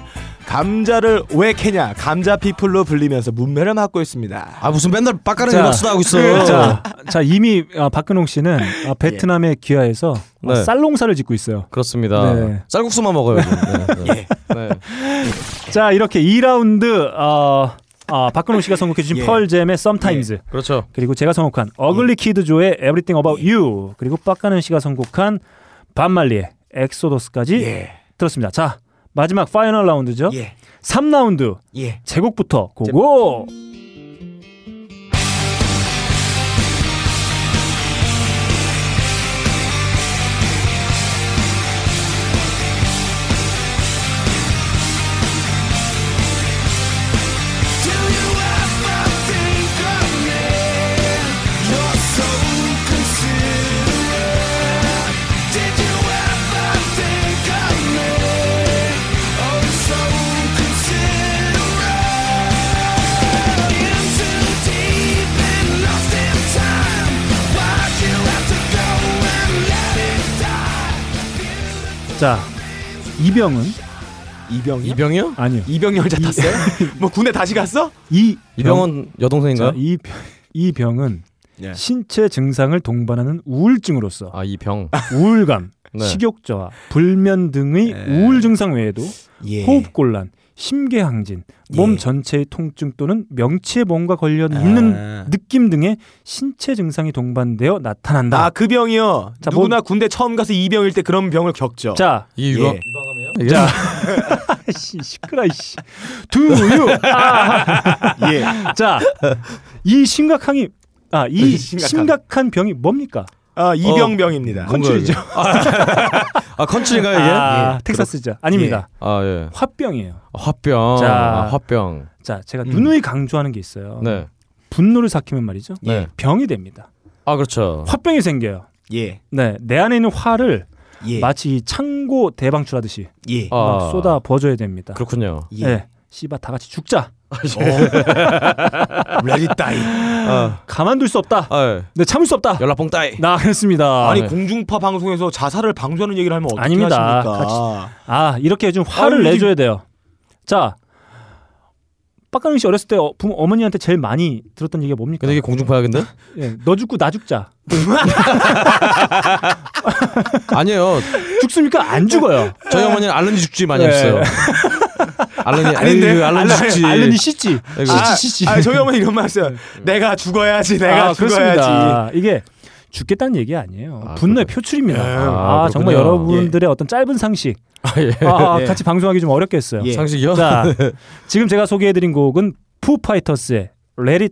감자를 왜 캐냐 감자 people로 불리면서 뭇매를 맞고 있습니다. 아 무슨 맨날 빡가는 자, 일만 쓰다 하고 있어. 자, 자 이미 어, 박근홍 씨는 어, 베트남에 귀화해서 어, 네. 쌀농사를 짓고 있어요. 그렇습니다. 네. 쌀국수만 먹어요. 네, 네. 네. 자 이렇게 2라운드 어, 어, 박근홍 씨가 선곡해 주신 예. 펄잼의 Sometimes 그렇죠. 그리고 제가 선곡한 어글리 키드 조의 Everything About You 그리고 빡가는 씨가 선곡한 밥 말리의 Exodus까지 예. 들었습니다. 자 마지막 파이널 라운드죠. 예. 3라운드 예. 제곡부터 고고. Do 자 이병은 이병이 이병이요? 아니요. 이병렬 잡았어요? 뭐 군대 다시 갔어? 이 이병헌 여동생인가요? 자, 이, 병- 이 병은 예. 신체 증상을 동반하는 우울증으로서 아 이병. 우울감, 네. 식욕 저하, 불면 등의 예. 우울 증상 외에도 예. 호흡 곤란, 심계항진, 몸 예. 전체의 통증 또는 명치에 뭔가 걸려 있는 아. 느낌 등의 신체 증상이 동반되어 나타난다. 아, 그 병이요. 자, 누구나 군대 처음 가서 이 병일 때 그런 병을 겪죠. 자, 이 유방 예. 유방암이에요? 자, 씨, 시끄러 이씨. 두유. 아. 예. 자, 이 심각함이 아, 이. 심각한 병이 뭡니까? 아, 이병병입니다. 컨츄리죠. 아 컨츄리인가요 이게? 아, 텍사스죠. 아닙니다. 아 예. 화병이에요. 아, 화병. 자. 아, 화병. 자, 제가 음. 누누이 강조하는 게 있어요. 네. 분노를 삭히면 말이죠. 네. 병이 됩니다. 아 그렇죠. 화병이 생겨요. 예. 네, 내 안에 있는 화를 예. 마치 이 창고 대방출하듯이 예. 아. 막 쏟아 부어줘야 됩니다. 그렇군요. 예. 네, 씨바 다 같이 죽자. Ready to Die. 아, 가만둘 수 없다. 아 예. 네, 참을 수 없다. 연락봉 따이. 나 그랬습니다. 아니 네. 공중파 방송에서 자살을 방조하는 얘기를 하면 어떻게 아닙니다. 하십니까? 아 이렇게 좀 화를 아니, 내줘야 돼요. 자, 빡가능 씨 어렸을 때 어, 부모 어머니한테 제일 많이 들었던 얘기가 뭡니까? 근데 이게 공중파야 근데? 예, 너 죽고 나 죽자. 아니에요. 죽습니까? 안 죽어요. 저희 어머니는 알른지 죽지 많이 네. 하셨어요. 알른이 아닌데? 알른지 죽지. 알른이 씻지. 아이고. 아, 씻지 씻지. 아, 저희 어머니 이런 말 했어요. 내가 죽어야지, 내가 아, 죽어야지. 그렇습니다. 이게 죽겠다는 얘기 아니에요. 아, 분노의 표출입니다. 예. 아, 아, 정말. 여러분들의 어떤 짧은 상식. 아, 예. 아, 예. 같이 방송하기 좀 어렵겠어요. 예. 상식이요? 자, 지금 제가 소개해드린 곡은 푸파이터스의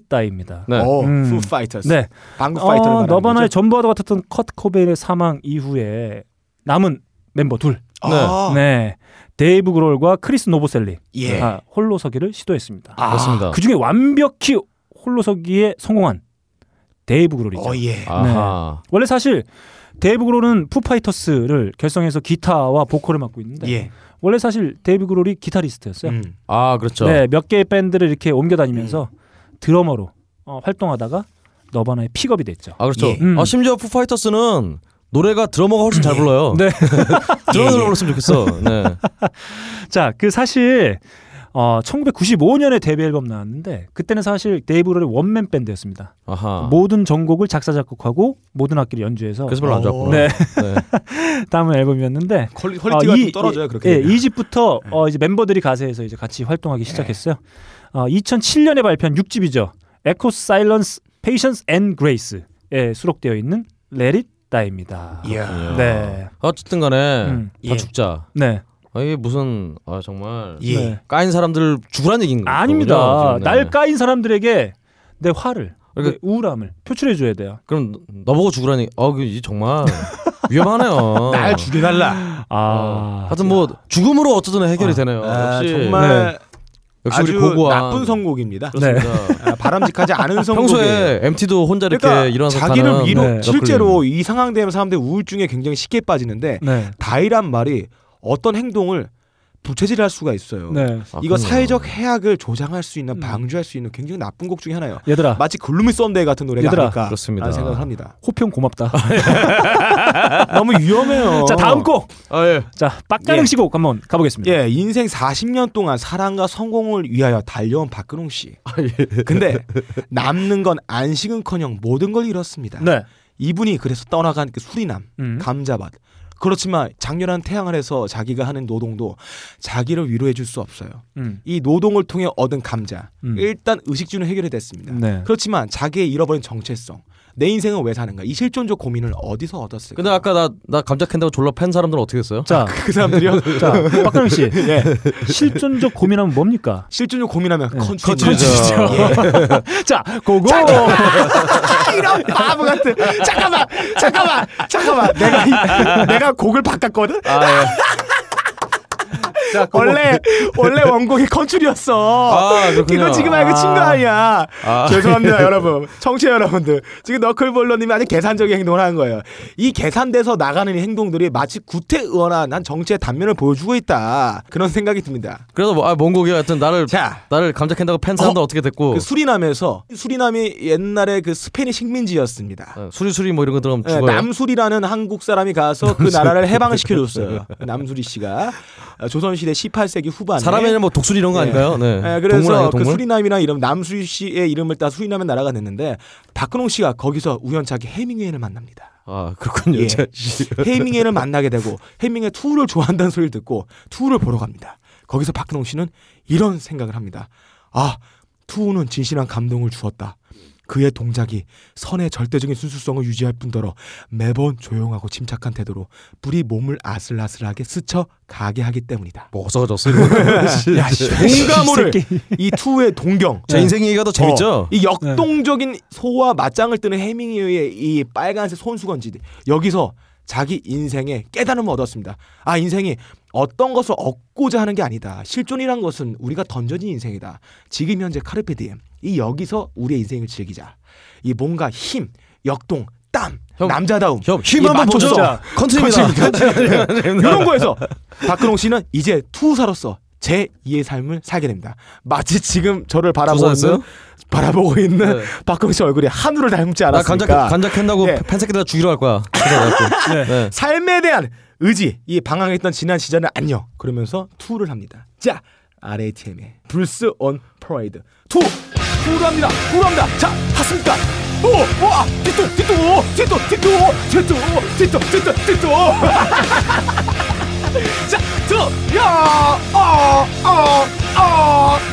Die입니다. 네. 오, 음. 푸 파이터스. 네, 방구 파이터를 어, 너바나의? 전부와도 같았던 컷 코베인의 사망 이후에 남은 멤버 둘, 아, 네, 데이브 그롤과 크리스 노보셀리, 예. 아, 홀로서기를 시도했습니다. 아, 그렇습니다. 그 중에 완벽히 홀로서기에 성공한 데이브 그롤이죠. 어, 예. 아하. 원래 사실 데이브 그롤은 푸파이터스를 결성해서 기타와 보컬을 맡고 있는데 예. 원래 사실 데이브 그롤이 기타리스트였어요. 음. 아 그렇죠. 네, 몇 개의 밴드를 이렇게 옮겨 다니면서 드러머로 어, 활동하다가 너바나의 픽업이 됐죠. 아 그렇죠. 예. 음. 아 심지어 푸파이터스는 노래가 드러머가 훨씬 잘 불러요. 네. 드러머를 예, 예. 불렀으면 좋겠어. 네. 자, 그 사실 어, 1995년에 데뷔 앨범 나왔는데 그때는 사실 데이브 그롤의 원맨 밴드였습니다. 아하. 모든 전곡을 작사 작곡하고 모든 악기를 연주해서 그래서 별로 안 좋았구나. 네. 네. 다음 앨범이었는데 퀄리, 퀄리티가 어, 좀 떨어져요. 그렇게. 예. 2집부터 어, 이제 멤버들이 가세해서 이제 같이 활동하기 시작했어요. 어, 2007년에 발표한 6집이죠. Echoes Silence, Patience and Grace에 수록되어 있는 Let It Die입니다. 이야. 네. 어쨌든 간에 음. 다 예. 죽자. 네. 아, 이게 무슨 아 정말 예. 네. 까인 사람들 죽으란 얘기인 거예요. 아닙니다. 네. 날 까인 사람들에게 내 화를, 그러니까- 내 우울함을 표출해 줘야 돼요. 그럼 너 보고 죽으라니. 어, 그 정말 위험하네요. 날 죽여달라. 아. 하여튼 뭐 죽음으로 어쩌든 해결이 되네요. 아, 역시 정말 역시 아주 우리 고고한 나쁜 선곡입니다. 그렇습니다. 아, 바람직하지 않은 선곡이에요. 평소에 MT도 혼자 이렇게 그러니까 일어나서 자기를 위로 네. 실제로 이 상황 되면 사람들 우울증에 굉장히 쉽게 빠지는데 네. Die란 말이 어떤 행동을 부채질할 수가 있어요. 네. 아, 이거 그럼요. 사회적 해악을 조장할 수 있는 음. 방조할 수 있는 굉장히 나쁜 곡 중에 하나예요. 얘들아, 마치 Gloomy Sunday 같은 노래가 얘들아, 아닐까 그렇습니다. 라는 생각을 합니다. 호평 고맙다. 너무 위험해요. 자, 다음 곡. 아, 예. 자, 빡가능 예. 씨곡 한번 가보겠습니다. 예, 인생 40년 동안 사랑과 성공을 위하여 달려온 박근홍 씨. 아, 예. 근데 남는 건 안식은커녕 모든 걸 잃었습니다. 네. 이분이 그래서 떠나간 그 수리남, 음. 감자밭. 그렇지만 장렬한 태양 아래서 자기가 하는 노동도 자기를 위로해 줄 수 없어요. 음. 이 노동을 통해 얻은 감자. 음. 일단 의식주는 해결이 됐습니다. 네. 그렇지만 자기의 잃어버린 정체성, 내 인생은 왜 사는가? 이 실존적 고민을 어디서 얻었을까? 근데 아까 나 나 감자 캔다고 졸라 팬 사람들은 어떻게 했어요? 자, 그 사람들이요. 자, 빡가능 씨. 예. 실존적 고민하면 뭡니까? 실존적 고민하면 네. 컨트리죠. 자, 고고. 이런 바보 같은. 잠깐만, 잠깐만, 잠깐만. 내가 이- 내가 곡을 바꿨거든. 아, 예. 자. 원래 원래 원곡이 컨츄리였어. 아, 그렇군요. 이거 지금 알고 친 거 아니야. 아. 죄송합니다, 여러분. 청취 자 여러분들. 지금 너클볼러님이 아주 계산적인 행동을 하는 거예요. 이 계산돼서 나가는 이 행동들이 마치 구태의원한 한 정치의 단면을 보여주고 있다. 그런 생각이 듭니다. 그래서 뭐, 아, 뭔 곡이야? 하여튼 나를 자, 나를 감자 캔다고 팬 사람들 어? 떻게 됐고 그 수리남에서 수리남이 옛날에 그 스페인 식민지였습니다. 어, 수리 수리 뭐 이런 거 들어가면 예, 죽어요. 남수리라는 한국 사람이 가서 그 나라를 해방시켜줬어요. 남수리 씨가 어, 조선시대 18세기 후반에 아니라 뭐 독수리 이런 거 예. 아닌가요? 네. 예, 동물 그래서 아니에요, 그 동물? 수리남이랑 이름 남수리 씨의 이름을 따 수리남의 나라가 됐는데 박근홍 씨가 거기서 우연찮게 해밍웨이를 만납니다. 아 그렇군요. 예. 제- 해밍웨이를 만나게 되고 해밍웨이 투를 좋아한다는 소리를 듣고 투를 보러 갑니다. 거기서 박근홍 씨는 이런 생각을 합니다. 아 투우는 진실한 감동을 주었다. 그의 동작이 선의 절대적인 순수성을 유지할 뿐더러 매번 조용하고 침착한 태도로 불이 몸을 아슬아슬하게 스쳐 가게 하기 때문이다. 뭐 어서졌어요. 야, 씨, 동가모를 이 투우의 동경. 제 인생 얘기가 더 재밌죠. 어, 이 역동적인 소와 맞짱을 뜨는 해밍웨이의 이 빨간색 손수건지 여기서 자기 인생에 깨달음을 얻었습니다. 아 인생이 어떤 것을 얻고자 하는 게 아니다. 실존이란 것은 우리가 던져진 인생이다. 지금 현재 carpe diem. 이 여기서 우리의 인생을 즐기자. 이 뭔가 힘, 역동, 땀, 형, 남자다움. 형, 힘이 한번 보죠. 맞췄어. 컨트리입니다. 이런 거에서 박근홍 씨는 이제 투사로서 제 2의 삶을 살게 됩니다. 마치 지금 저를 투사였어요? 있는 바라보고 있는 네. 박근홍 씨 얼굴이 하늘을 닮지 나 감자 않았습니까? 감자 캔다고 예. 팬 새끼들 다 죽이러 갈 거야. 그래갖고. 네. 삶에 대한 의지, 이 방황했던 지난 시절은 안녕. 그러면서 투를 합니다. 자, RATM의 불스 온 프라이드 투 투를 합니다. 투를 합니다. 자, has습니까? 오, 와, 뒤또, 뒤또, 뒤또, 뒤또, 뒤또, 뒤또, 뒤또, 뒤또. 자, 투, 야, 어, 어, 어.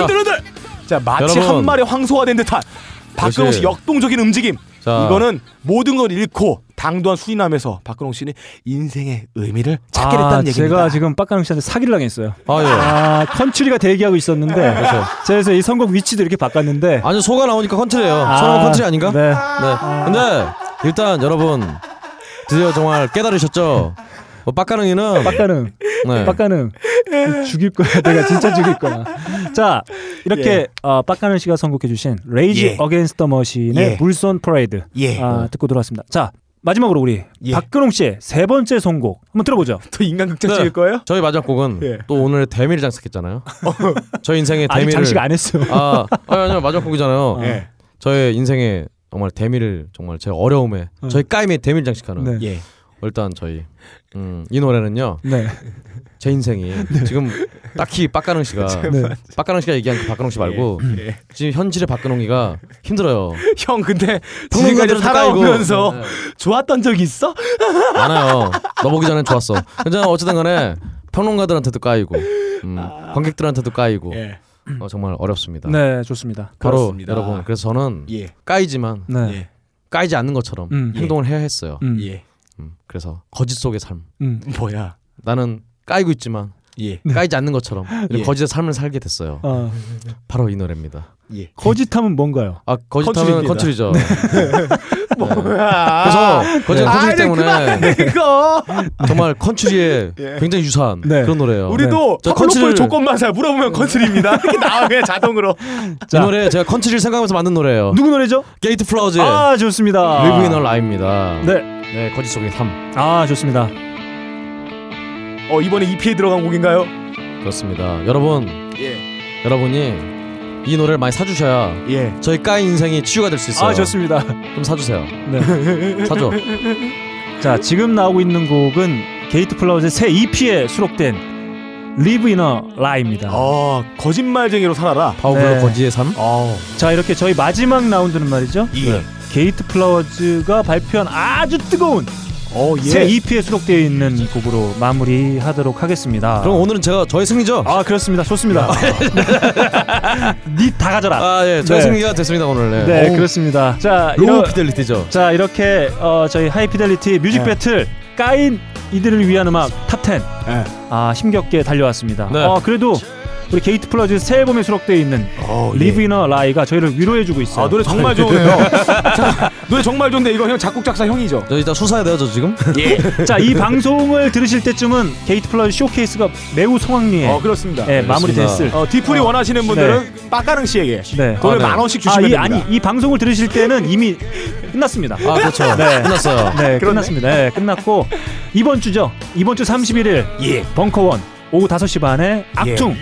흔들흔들. 자, 마치 여러분. 한 마리 황소화된 듯한 박근홍 씨. 역동적인 움직임. 자. 이거는 모든 걸 잃고 당도한 수인함에서 박근홍 씨는 인생의 의미를 찾게 됐다는 아, 얘기입니다. 제가 지금 빡가능 씨한테 사기를 당했어요. 아 예. 아, 컨츄리가 대기하고 있었는데 그렇죠. 그래서 이 선곡 위치도 이렇게 바꿨는데 아니 소가 나오니까 컨트리예요. 아, 소나무 컨트리 아닌가? 네. 네. 근데 일단 여러분 드디어 정말 깨달으셨죠? 뭐 빡가능이는 빡가능, 네. 빡가능 죽일 거야. 내가 진짜 죽일 거야. 자, 이렇게 예. 어, 빡가능 씨가 선곡해 주신 Rage 예. Against the Machine의 예. Bulls on Parade 예. 아, 듣고 들어왔습니다. 자, 마지막으로 우리 예. 박근홍 씨의 세 번째 선곡 한번 들어보죠. 또 인간극장 네. 찍을 거예요? 저희 마지막 곡은 예. 또 오늘 대미를 장식했잖아요. 저희 인생의 대미를 장식 안 했어요. 아, 아니, 아니요 마지막 곡이잖아요. 예. 저의 인생의 정말 대미를 정말 제 어려움에 저희 까임의 대미를 장식하는 네. 예. 일단 저희 음, 이 노래는요 네. 제 인생이 지금 딱히 빡가능 씨가 네. 빡가능 씨가 얘기한 그 박가능 씨 말고 예. 지금 현실의 박근홍이가 힘들어요. 형 근데 지금까지 살아오면서. 네. 좋았던 적 있어? 많아요. 너 보기 전엔 좋았어. 근데 어쨌든 간에 평론가들한테도 까이고 음, 관객들한테도 까이고 예. 어, 정말 어렵습니다. 네, 좋습니다. 바로 그렇습니다. 여러분 그래서 저는 예. 까이지만 네. 예. 까이지 않는 것처럼 음. 행동을 해야 했어요. 음. 예. 음, 그래서 거짓 속의 삶. 음. 뭐야? 나는 까이고 있지만 예. 까이지 않는 것처럼 예. 거짓의 삶을 살게 됐어요. 어, 바로 이 노래입니다. 예. 거짓하면 뭔가요? 아 컨츄리입니다. 컨츄리죠. 뭐야? 그래서 거짓 아, 컨츄리 때문에 이거. 정말 컨츄리의 예. 굉장히 유사한 네. 그런 노래예요. 우리도 저 컨츄리 조건만 잘 물어보면 컨츄리입니다. 이렇게 나와 그냥 자동으로. 이 노래 제가 컨츄리를 생각하면서 만든 노래예요. 누구 노래죠? 게이트 플라워즈의 아, 좋습니다. Live in a Lie입니다. 네. 네, 거짓 속의 삶. 아, 좋습니다. 어 이번에 EP에 들어간 곡인가요? 그렇습니다. 여러분, 예. 여러분이 이 노래를 많이 사주셔야 예. 저희 까인 인생이 치유가 될 수 있어요. 아, 좋습니다. 좀 사주세요. 네. 사줘. 자, 지금 나오고 있는 곡은 게이트 플라워즈의 새 EP에 수록된 Live in a Lie입니다. 어 거짓말쟁이로 살아라. 파워블로 네. 거지의 삶. 어. 자, 이렇게 저희 마지막 라운드는 말이죠. 예. 게이트 플라워즈가 발표한 아주 뜨거운 어 예. 새 EP에 수록되어 있는 곡으로 마무리하도록 하겠습니다. 그럼 오늘은 제가 저의 승리죠? 아 그렇습니다. 좋습니다. 니 다 가져라. 아, 예. 저의 네. 승리가 됐습니다, 오늘. 네. 네, 그렇습니다. 자, Low 이러, Fidelity죠. 자 이렇게 어, 저희 High Fidelity 뮤직 네. 배틀 까인 이들을 위한 음악 Top10 예. 아 힘겹게 달려왔습니다. 네. 어, 그래도 우리 게이트 플라워즈 새 앨범에 수록되어 있는 어, 예. Live in a lie가 저희를 위로해주고 있어요. 아 노래 정말 좋네요. 자, 노래 정말 좋은데 이거 형 작곡 작사 형이죠? 저 일단 수사해야 돼요, 저 지금? 예. 자, 이 방송을 들으실 때쯤은 게이트 플라워즈 쇼케이스가 매우 성황리에 어 그렇습니다. 예, 마무리됐을. 어 뒤풀이 원하시는 분들은 빡가릉 씨에게 네. 돈을 아, 네. 만 원씩 아, 주시면 이, 됩니다. 아니 이 방송을 들으실 때는 이미 끝났습니다. 아, 그렇죠. 네. 끝났어요. 네, 그렇네. 끝났습니다. 네, 끝났고 이번 주죠. 이번 주 31일 예. 벙커원 오후 5시 반에 악퉁.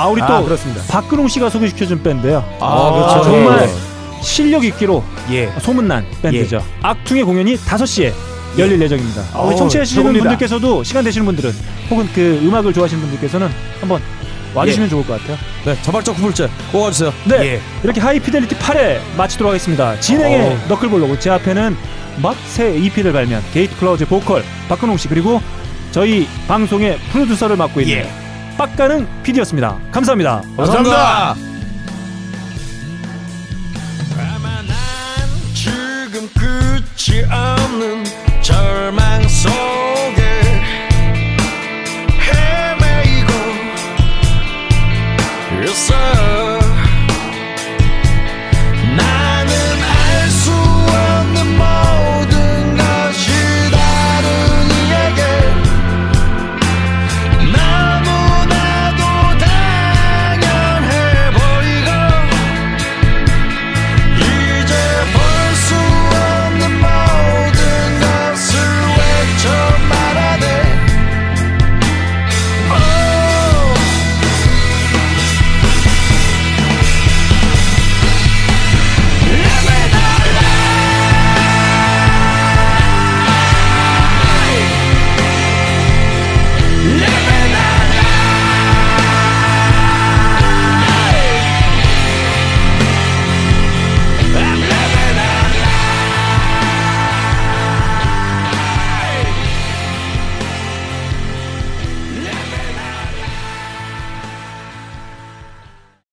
아 우리 또 아, 그렇습니다. 박근홍 씨가 소개시켜준 밴드예요. 아, 그렇죠. 아, 정말 실력 있기로 예. 소문난 밴드죠. 악퉁의 공연이 5시에 열릴 예정입니다. 어, 우리 청취하시는 최고입니다. 분들께서도 시간 되시는 분들은 혹은 그 음악을 좋아하시는 분들께서는 한번 와주시면 좋을 것 같아요. 네, 자발적 후불제 꼭 와주세요. 네, 예. 이렇게 하이피델리티 8회 마치도록 하겠습니다. 진행의 어우. 너클볼로고 제 앞에는 막 새 EP를 발매한 게이트 플라워즈 보컬 박근홍 씨 그리고 저희 방송의 프로듀서를 맡고 있는 예. 빡가는 PD였습니다. 감사합니다. 감사합니다. 감사합니다. 지금 끝이 없는